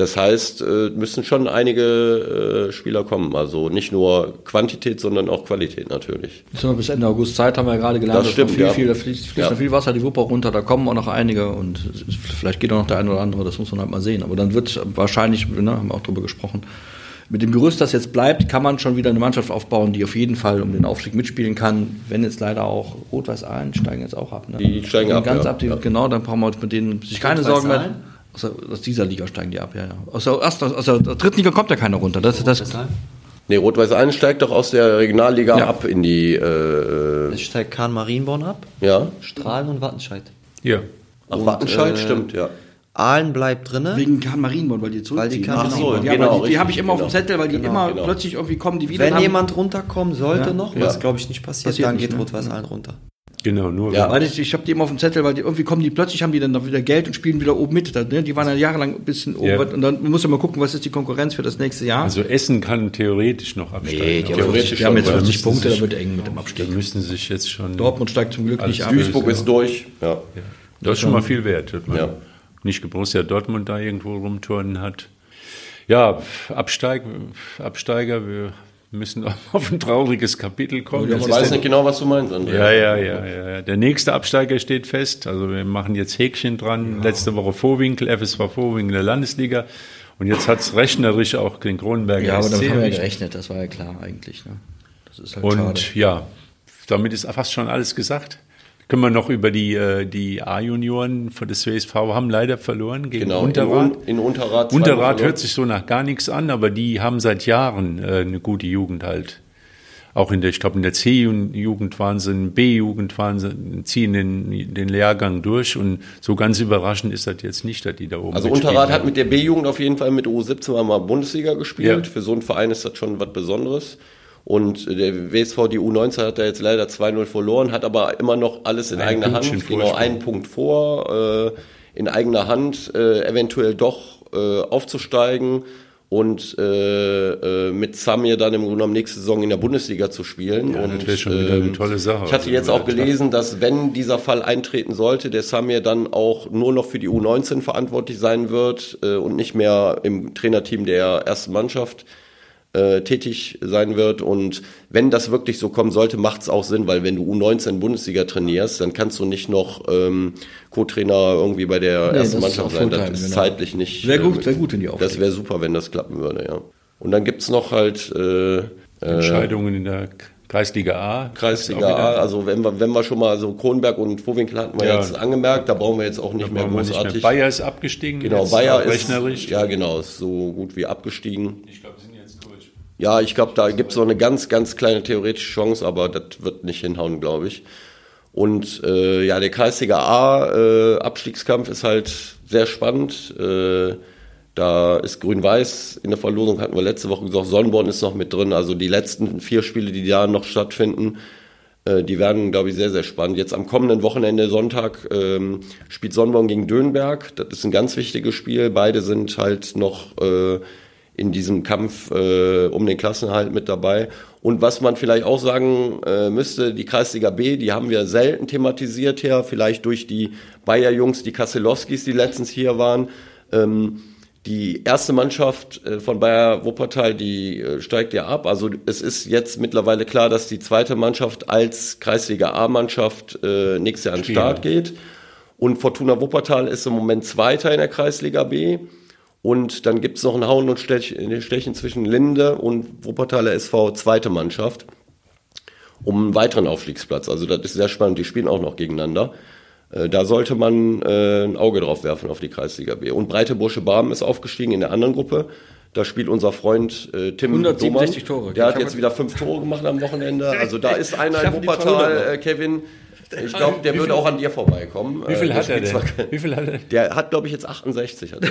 das heißt, äh, müssen schon einige äh, Spieler kommen. Also nicht nur Quantität, sondern auch Qualität natürlich. Jetzt haben wir bis Ende August Zeit, haben wir ja gerade gelernt. Das stimmt, viel, ja. viel, da fließt, fließt ja. viel Wasser die Wupper runter, da kommen auch noch einige und vielleicht geht auch noch der eine oder andere, das muss man halt mal sehen. Aber dann wird wahrscheinlich, ne, haben wir auch drüber gesprochen, mit dem Gerüst, das jetzt bleibt, kann man schon wieder eine Mannschaft aufbauen, die auf jeden Fall um den Aufstieg mitspielen kann. Wenn jetzt leider auch Rot-Weiß Aalen steigen jetzt auch ab. Ne? Die steigen ab. Ganz ja. ab, die, genau, dann brauchen wir mit denen sich keine Sorgen mehr. Aus, aus, dieser Liga steigen die ab, ja, ja. Aus der, aus, aus der dritten Liga kommt ja keiner runter. Das, das, das nee, Rot-Weiß 1 steigt doch aus der Regionalliga ja. ab in die. Äh, es steigt Kahn Marienborn ab. Ja. Strahlen und Wattenscheid. Ja. Ach, und, Wattenscheid, äh, stimmt, ja. Aalen bleibt drin. Wegen Kahn Marienborn, weil die zurückziehen. Weil die Ach so, die, genau, die, die habe ich immer genau. auf dem Zettel, weil die genau, immer genau. plötzlich irgendwie kommen, die wieder. Wenn haben. jemand runterkommen sollte ja. noch, was glaube ich nicht passiert, passiert dann geht ne? Rot-Weiß Aalen runter. Genau, nur. Ja, weil ich, ich habe die immer auf dem Zettel, weil die irgendwie kommen die plötzlich haben die dann wieder Geld und spielen wieder oben mit. Ne? Die waren ja jahrelang ein bisschen oben. Ja. Und dann muss man mal gucken, was ist die Konkurrenz für das nächste Jahr. Also Essen kann theoretisch noch absteigen. Nee, theoretisch wir haben jetzt 50 Punkte, da wird eng mit dem Abstieg. Da müssen sich jetzt schon. Dortmund steigt zum Glück nicht ab. Duisburg ist durch. Ja. ja. Das ist schon mal viel wert. Man ja. Nicht Borussia Dortmund da irgendwo rumturnen hat. Ja, Absteig, Absteiger, wir müssen auf ein trauriges Kapitel kommen. Ich weiß nicht genau, was du meinst, André. Ja, ja, ja, ja. Der nächste Absteiger steht fest. Also wir machen jetzt Häkchen dran. Ja. Letzte Woche Vorwinkel, FSV Vorwinkel der Landesliga. Und jetzt hat's rechnerisch auch den Kronenberger Ja, aber damit haben wir ja gerechnet, das war ja klar eigentlich. Ne? Das ist halt Und schade. ja, damit ist fast schon alles gesagt. Können wir noch über die, äh, die A-Junioren von des WSV haben leider verloren gegen genau, Unterrad. In, in Unterrad. Unterrad hört sich so nach gar nichts an, aber die haben seit Jahren äh, eine gute Jugend halt. Auch in der, ich glaube, in der C-Jugend waren sie, in B-Jugend waren sie, ziehen den, den Lehrgang durch und so ganz überraschend ist das jetzt nicht, dass die da oben Also Unterrad hat mit der B-Jugend auf jeden Fall mit U17 mal Bundesliga gespielt. Ja. Für so einen Verein ist das schon was Besonderes. Und der WSV, die U19 hat da jetzt leider 2-0 verloren, hat aber immer noch alles in Ein eigener Hand, genau einen Punkt vor, äh, in eigener Hand äh, eventuell doch äh, aufzusteigen und äh, äh, mit Samir dann im Grunde genommen nächste Saison in der Bundesliga zu spielen. Ja, und, das wäre schon wieder eine ähm, tolle Sache. Ich hatte also, jetzt auch gelesen, dass wenn dieser Fall eintreten sollte, der Samir dann auch nur noch für die U19 verantwortlich sein wird äh, und nicht mehr im Trainerteam der ersten Mannschaft äh, tätig sein wird. Und wenn das wirklich so kommen sollte, macht es auch Sinn, weil wenn du U19 Bundesliga trainierst, dann kannst du nicht noch ähm, Co-Trainer irgendwie bei der nee, ersten Mannschaft sein. Das ist genau. zeitlich nicht. Sehr gut, äh, sehr gut in die Aufgabe. Das wäre super, wenn das klappen würde, ja. Und dann gibt's noch halt äh, äh Entscheidungen in der Kreisliga A. Kreisliga A, also wenn wir, wenn wir schon mal so Kronberg und Vorwinkel hatten wir ja. jetzt angemerkt, da brauchen wir jetzt auch nicht mehr großartig. Nicht mehr. Bayer ist abgestiegen. Genau, Bayer ist, ja genau, ist so gut wie abgestiegen. Ich glaube, ja, ich glaube, da gibt es so eine ganz, ganz kleine theoretische Chance, aber das wird nicht hinhauen, glaube ich. Und äh, ja, der Kreisliga A äh, Abstiegskampf ist halt sehr spannend. Äh, da ist Grün-Weiß in der Verlosung, hatten wir letzte Woche gesagt, Sonnenborn ist noch mit drin. Also die letzten vier Spiele, die da noch stattfinden, äh, die werden, glaube ich, sehr, sehr spannend. Jetzt am kommenden Wochenende, Sonntag, ähm, spielt Sonnenborn gegen Dönberg. Das ist ein ganz wichtiges Spiel. Beide sind halt noch äh, in diesem Kampf äh, um den Klassenhalt mit dabei. Und was man vielleicht auch sagen äh, müsste, die Kreisliga B, die haben wir selten thematisiert hier, vielleicht durch die Bayer-Jungs, die Kasselowskis, die letztens hier waren. Ähm, die erste Mannschaft äh, von Bayer Wuppertal, die äh, steigt ja ab. Also es ist jetzt mittlerweile klar, dass die zweite Mannschaft als Kreisliga A-Mannschaft äh, nächstes Jahr an den Start geht. Und Fortuna Wuppertal ist im Moment Zweiter in der Kreisliga B. Und dann gibt's noch ein Hauen und Stechen zwischen Linde und Wuppertaler SV, zweite Mannschaft, um einen weiteren Aufstiegsplatz. Also das ist sehr spannend, die spielen auch noch gegeneinander. Äh, da sollte man äh, ein Auge drauf werfen auf die Kreisliga B. Und Breite Bursche Barmen ist aufgestiegen in der anderen Gruppe. Da spielt unser Freund äh, Tim 167 Domann. Tore. Der hat jetzt wieder fünf Tore gemacht am Wochenende. Also da ist einer in Wuppertal, äh, Kevin, ich glaube, der würde auch an dir vorbeikommen. Wie viel äh, hat er denn? Wie viel hat er? Der hat, glaube ich, jetzt 68. Hat er.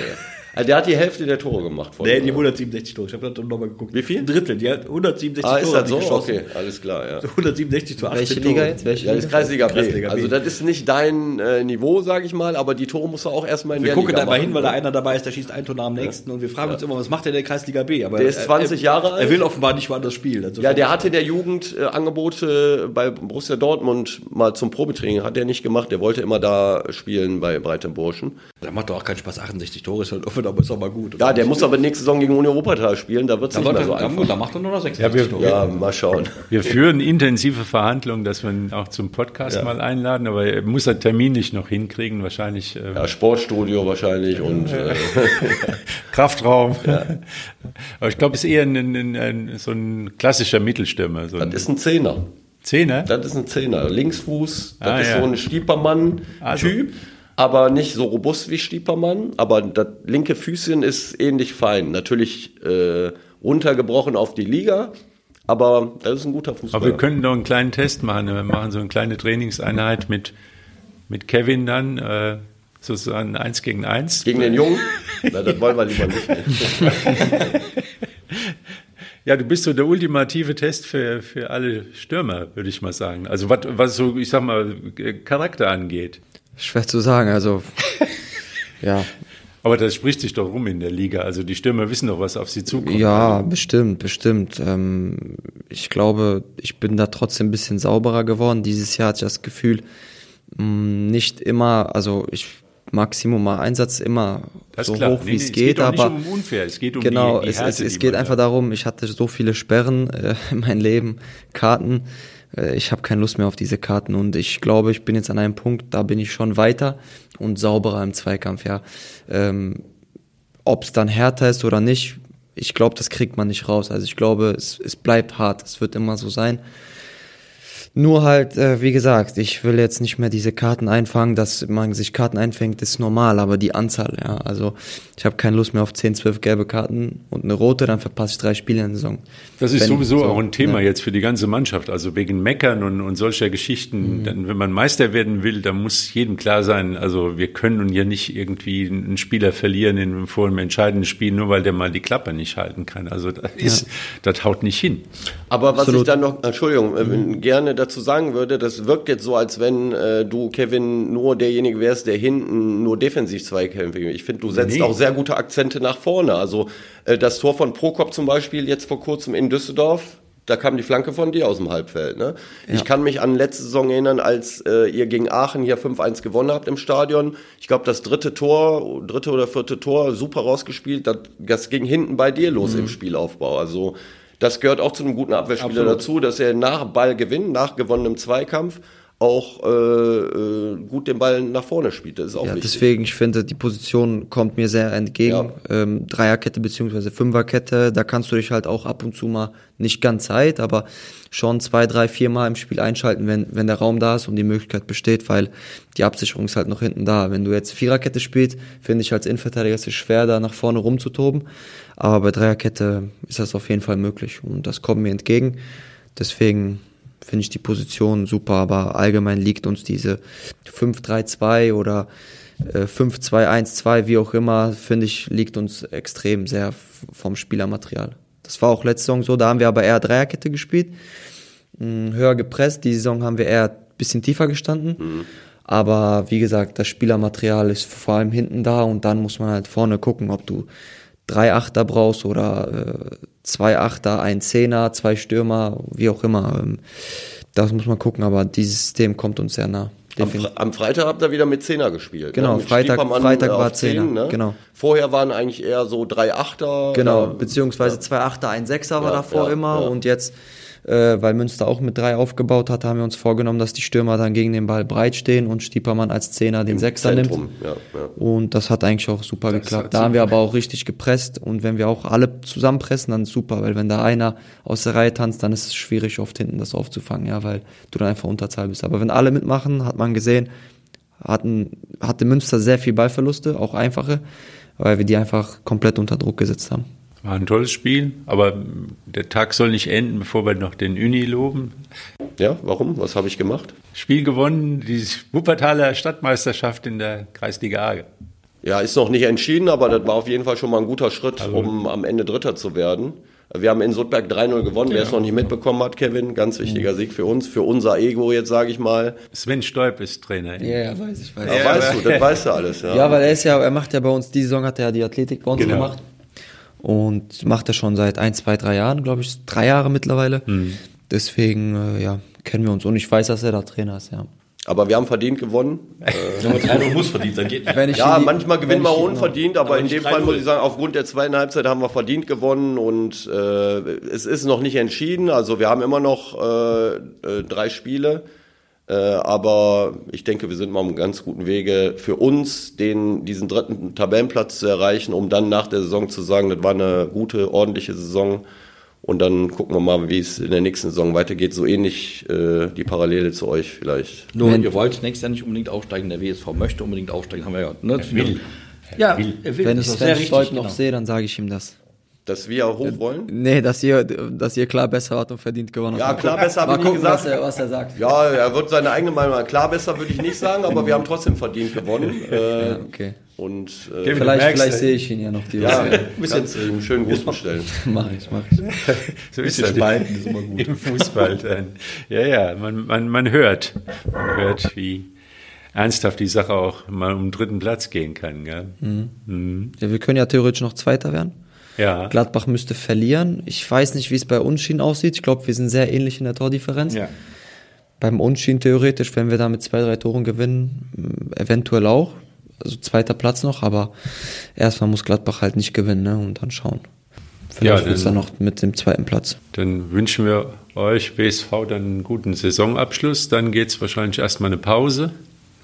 Also der hat die Hälfte der Tore gemacht. Von, nee, die 167 Tore. Ich habe da nochmal geguckt. Wie viel? Ein Drittel. Die hat 167 ah, Tore ist das so? Geschossen. Okay, alles klar, ja. 167 zu 18 Welche Liga jetzt? Welche ja, das ist Kreisliga B. Kreisliga B. Also das ist nicht dein äh, Niveau, sage ich mal, aber die Tore musst du auch erstmal in wir der Liga Wir gucken da mal hin, weil da einer dabei ist, der schießt ein Tor nach dem nächsten ja. und wir fragen uns immer, was macht der in der Kreisliga B? Aber der ist 20 Jahre alt. Er will offenbar nicht woanders spielen. Also ja, der hatte in der Jugend äh, Angebote bei Borussia Dortmund mal zum Probetraining, hat der nicht gemacht. Der wollte immer da spielen bei Breitem Burschen. Da macht doch auch keinen Spaß. 68 Tore ist halt offen, aber ist auch mal gut. Ja, der muss aber nächste Saison gegen Uni Europatal spielen, da wird es nicht mehr so einfach. Da macht er nur noch 60 ja, wir, ja, mal schauen. Wir führen intensive Verhandlungen, dass wir ihn auch zum Podcast ja. mal einladen, aber er muss er terminlich noch hinkriegen, wahrscheinlich. Ähm, ja, Sportstudio wahrscheinlich und äh, Kraftraum. Ja. Aber ich glaube, es ist eher ein, ein, ein, so ein klassischer Mittelstürmer. So das ist ein Zehner. Zehner? Das ist ein Zehner. Linksfuß, das ah, ist so ein Stiepermann-Typ. Also aber nicht so robust wie Stiepermann. Aber das linke Füßchen ist ähnlich fein. Natürlich äh, runtergebrochen auf die Liga, aber das ist ein guter Fußballer. Aber wir können doch einen kleinen Test machen. Wir machen so eine kleine Trainingseinheit mit, mit Kevin dann. Äh, sozusagen eins gegen eins. Gegen den Jungen? Na, das wollen wir lieber nicht. Ja, du bist so der ultimative Test für, für alle Stürmer, würde ich mal sagen. Also was, was so, ich sag mal, Charakter angeht. Schwer zu sagen, also ja. Aber das spricht sich doch rum in der Liga. Also die Stürmer wissen doch, was auf sie zukommt. Ja, bestimmt, bestimmt. Ähm, ich glaube, ich bin da trotzdem ein bisschen sauberer geworden. Dieses Jahr hatte ich das Gefühl, mh, mm, nicht immer, also ich Maximum Einsatz immer Das so klar. hoch wie Nee, es geht, auch aber nicht um unfair, es geht um genau, die, die es, Härte, es, es die geht einfach da- darum, ich hatte so viele Sperren äh, in meinem Leben, Karten, ich habe keine Lust mehr auf diese Karten und ich glaube, ich bin jetzt an einem Punkt, da bin ich schon weiter und sauberer im Zweikampf, ja. Ähm, Ob es dann härter ist oder nicht, ich glaube, das kriegt man nicht raus. Also ich glaube, es, es bleibt hart, es wird immer so sein. Nur halt, äh, wie gesagt, ich will jetzt nicht mehr diese Karten einfangen, dass man sich Karten einfängt, ist normal, aber die Anzahl, ja. Also ich habe keine Lust mehr auf 10, 12 gelbe Karten und eine rote, dann verpasse ich drei Spiele in der Saison. Das ist Wenn- sowieso so, auch ein Thema ne? jetzt für die ganze Mannschaft. Also wegen Meckern und, und solcher Geschichten. Dann, wenn man Meister werden will, dann muss jedem klar sein, also wir können nun ja nicht irgendwie einen Spieler verlieren in, vor einem entscheidenden Spiel, nur weil der mal die Klappe nicht halten kann. Also das, ist, das haut nicht hin. Aber was Absolut. ich dann noch, Entschuldigung, äh, gerne dazu sagen würde, das wirkt jetzt so, als wenn äh, du, Kevin, nur derjenige wärst, der hinten nur defensiv Zweikämpfe. Ich finde, du setzt Nee. auch sehr gute Akzente nach vorne. Also äh, das Tor von Prokop zum Beispiel jetzt vor kurzem in Düsseldorf, da kam die Flanke von dir aus dem Halbfeld. Ne? Ich kann mich an letzte Saison erinnern, als äh, ihr gegen Aachen hier 5-1 gewonnen habt im Stadion. Ich glaube, das dritte Tor, dritte oder vierte Tor, super rausgespielt. Das, das ging hinten bei dir los im Spielaufbau. Also das gehört auch zu einem guten Abwehrspieler Absolut. dazu, dass er nach Ballgewinn, nach gewonnenem Zweikampf auch äh, äh, gut den Ball nach vorne spielt. Das ist auch Ja, wichtig. deswegen, ich finde, die Position kommt mir sehr entgegen. Ähm, Dreierkette beziehungsweise Fünferkette, da kannst du dich halt auch ab und zu mal nicht ganz Zeit, aber schon zwei, drei, vier Mal im Spiel einschalten, wenn, wenn der Raum da ist und die Möglichkeit besteht, weil die Absicherung ist halt noch hinten da. Wenn du jetzt Viererkette spielst, finde ich als Innenverteidiger ist es schwer, da nach vorne rumzutoben. Aber bei Dreierkette ist das auf jeden Fall möglich und das kommt mir entgegen. Deswegen finde ich die Position super, aber allgemein liegt uns diese 5-3-2 oder äh, 5-2-1-2, wie auch immer, finde ich, liegt uns extrem sehr vom Spielermaterial. Das war auch letzte Saison so, da haben wir aber eher Dreierkette gespielt, mh, höher gepresst. Die Saison haben wir eher ein bisschen tiefer gestanden. Aber wie gesagt, das Spielermaterial ist vor allem hinten da und dann muss man halt vorne gucken, ob du drei Achter brauchst oder äh, zwei Achter, ein Zehner, zwei Stürmer, wie auch immer. Ähm, das muss man gucken, aber dieses System kommt uns sehr nah. Am. Fre am Freitag habt ihr wieder mit Zehner gespielt. Genau, ne? Freitag- Stiepermann, Freitag war Zehner, genau. Vorher waren eigentlich eher so drei Achter. Genau, oder- beziehungsweise zwei Achter, ein Sechser war Ja, davor ja, immer ja. und jetzt, äh, weil Münster auch mit drei aufgebaut hat, haben wir uns vorgenommen, dass die Stürmer dann gegen den Ball breit stehen und Stiepermann als Zehner den Sechser Zentrum. nimmt. Ja, ja. Und das hat eigentlich auch super geklappt. hat Da haben wir super- aber auch richtig gepresst und wenn wir auch alle zusammenpressen, dann ist super, weil wenn da einer aus der Reihe tanzt, dann ist es schwierig, oft hinten das aufzufangen, ja, weil du dann einfach Unterzahl bist. Aber wenn alle mitmachen, hat man gesehen, hatten, hatte Münster sehr viel Ballverluste, auch einfache, weil wir die einfach komplett unter Druck gesetzt haben. War ein tolles Spiel, aber der Tag soll nicht enden, bevor wir noch den Uni loben. ja, warum? Was habe ich gemacht? Spiel gewonnen, die Wuppertaler Stadtmeisterschaft in der Kreisliga A. Ja, ist noch nicht entschieden, aber das war auf jeden Fall schon mal ein guter Schritt, Also um am Ende Dritter zu werden. Wir haben in Sudberg 3-0 gewonnen. Wer es noch nicht mitbekommen hat, Kevin, ganz wichtiger Sieg für uns, für unser Ego jetzt, sage ich mal. Sven Stolp ist Trainer. ja, weiß ich, weiß Ja, weißt du, das weißt du alles. Ja. Ja, weil er ist ja, er macht ja bei uns, die Saison hat er ja die Athletik bei uns Genau. gemacht. Und macht er schon seit ein, zwei, drei Jahren, glaube ich, drei Jahre mittlerweile. Deswegen, äh, ja, kennen wir uns. Und ich weiß, dass er da Trainer ist, ja. Aber wir haben verdient gewonnen. Drei muss verdient sein. Geht nicht. Wenn ich Ja, die- manchmal gewinnen wir unverdient, aber, Aber in dem Fall 3-0. muss ich sagen, aufgrund der zweiten Halbzeit haben wir verdient gewonnen und äh, es ist noch nicht entschieden. Also wir haben immer noch äh, äh, drei Spiele, äh, aber ich denke, wir sind mal auf einem ganz guten Wege für uns, den diesen dritten Tabellenplatz zu erreichen, um dann nach der Saison zu sagen, das war eine gute, ordentliche Saison. Und dann gucken wir mal, wie es in der nächsten Saison weitergeht. So ähnlich äh, die Parallele zu euch vielleicht. Nur, Wenn- ihr wollt nächstes Jahr nicht unbedingt aufsteigen. Der WSV möchte unbedingt aufsteigen, haben wir ja. Ne? Er will. Ja, er will. Wenn das ich Sven sehr richtig, Stolp noch genau. sehe, dann sage ich ihm das. Dass wir hoch wollen? Nee, dass ihr, dass ihr klar besser wart und verdient gewonnen Ja, habt. klar, besser habe Mal ich nie gucken, gesagt. was er, was er sagt. Ja, er wird seine eigene Meinung haben. Klar, besser würde ich nicht sagen, aber wir haben trotzdem verdient gewonnen. Äh, Ja, okay. und äh, Vielleicht, vielleicht äh, sehe ich ihn ja noch die ja, Woche. kannst du ihm einen schönen Gruß bestellen. Mach ich, mach ich. So ist Bisschen das spalten ist immer gut. im Fußball. Dann. Ja, ja, man, man, man hört, man hört, wie ernsthaft die Sache auch mal um den dritten Platz gehen kann. Gell? Mhm. Ja, wir können ja theoretisch noch Zweiter werden. Ja. Gladbach müsste verlieren. Ich weiß nicht, wie es bei Unschieden aussieht. Ich glaube, wir sind sehr ähnlich in der Tordifferenz. ja. Beim Unschieden theoretisch, wenn wir da mit zwei, drei Toren gewinnen, eventuell auch. also zweiter Platz noch, aber erstmal muss Gladbach halt nicht gewinnen ne? und dann schauen. Vielleicht Ja, wird's dann- dann noch mit dem zweiten Platz. Dann wünschen wir euch BSV dann einen guten Saisonabschluss. Dann geht es wahrscheinlich erstmal eine Pause.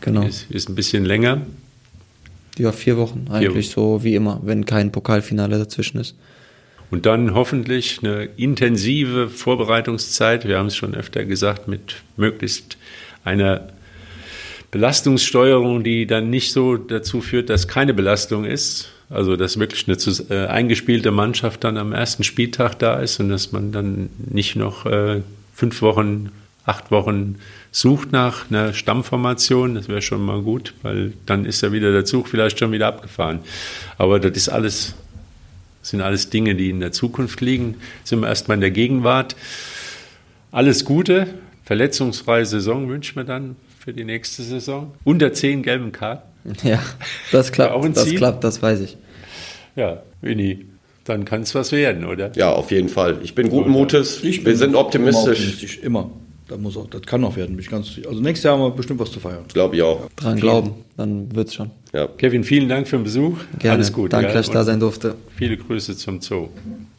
Genau. Ist, ist ein bisschen länger. Ja, vier Wochen eigentlich so wie immer, wenn kein Pokalfinale dazwischen ist. Und dann hoffentlich eine intensive Vorbereitungszeit. Wir haben es schon öfter gesagt, mit möglichst einer Belastungssteuerung, die dann nicht so dazu führt, dass keine Belastung ist. Also dass wirklich eine äh, eingespielte Mannschaft dann am ersten Spieltag da ist und dass man dann nicht noch äh, fünf Wochen, acht Wochen sucht nach einer Stammformation. Das wäre schon mal gut, weil dann ist ja wieder der Zug vielleicht schon wieder abgefahren. Aber das ist alles sind alles Dinge, die in der Zukunft liegen. Sind wir erstmal in der Gegenwart. Alles Gute, verletzungsfreie Saison wünschen wir dann für die nächste Saison. Unter zehn gelben Karten. Ja, das klappt, Auch ein das klappt, das weiß ich. Ja, Winnie, dann kann es was werden, oder? Ja, auf jeden Fall. Ich bin guten Mutes. Ich Wir bin sind Immer optimistisch. optimistisch, immer. Das, muss auch, das kann noch werden, bin ich ganz Also nächstes Jahr haben wir bestimmt was zu feiern. Glaube ich auch. Dran glauben, dann wird's schon. Ja. Kevin, vielen Dank für den Besuch. Gerne. Alles gut. Danke, dass ich da sein durfte. Viele Grüße zum Zoo.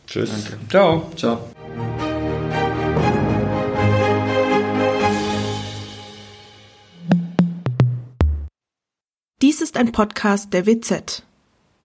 Tschüss. Ciao. Ciao. Dies ist ein Podcast der WZ.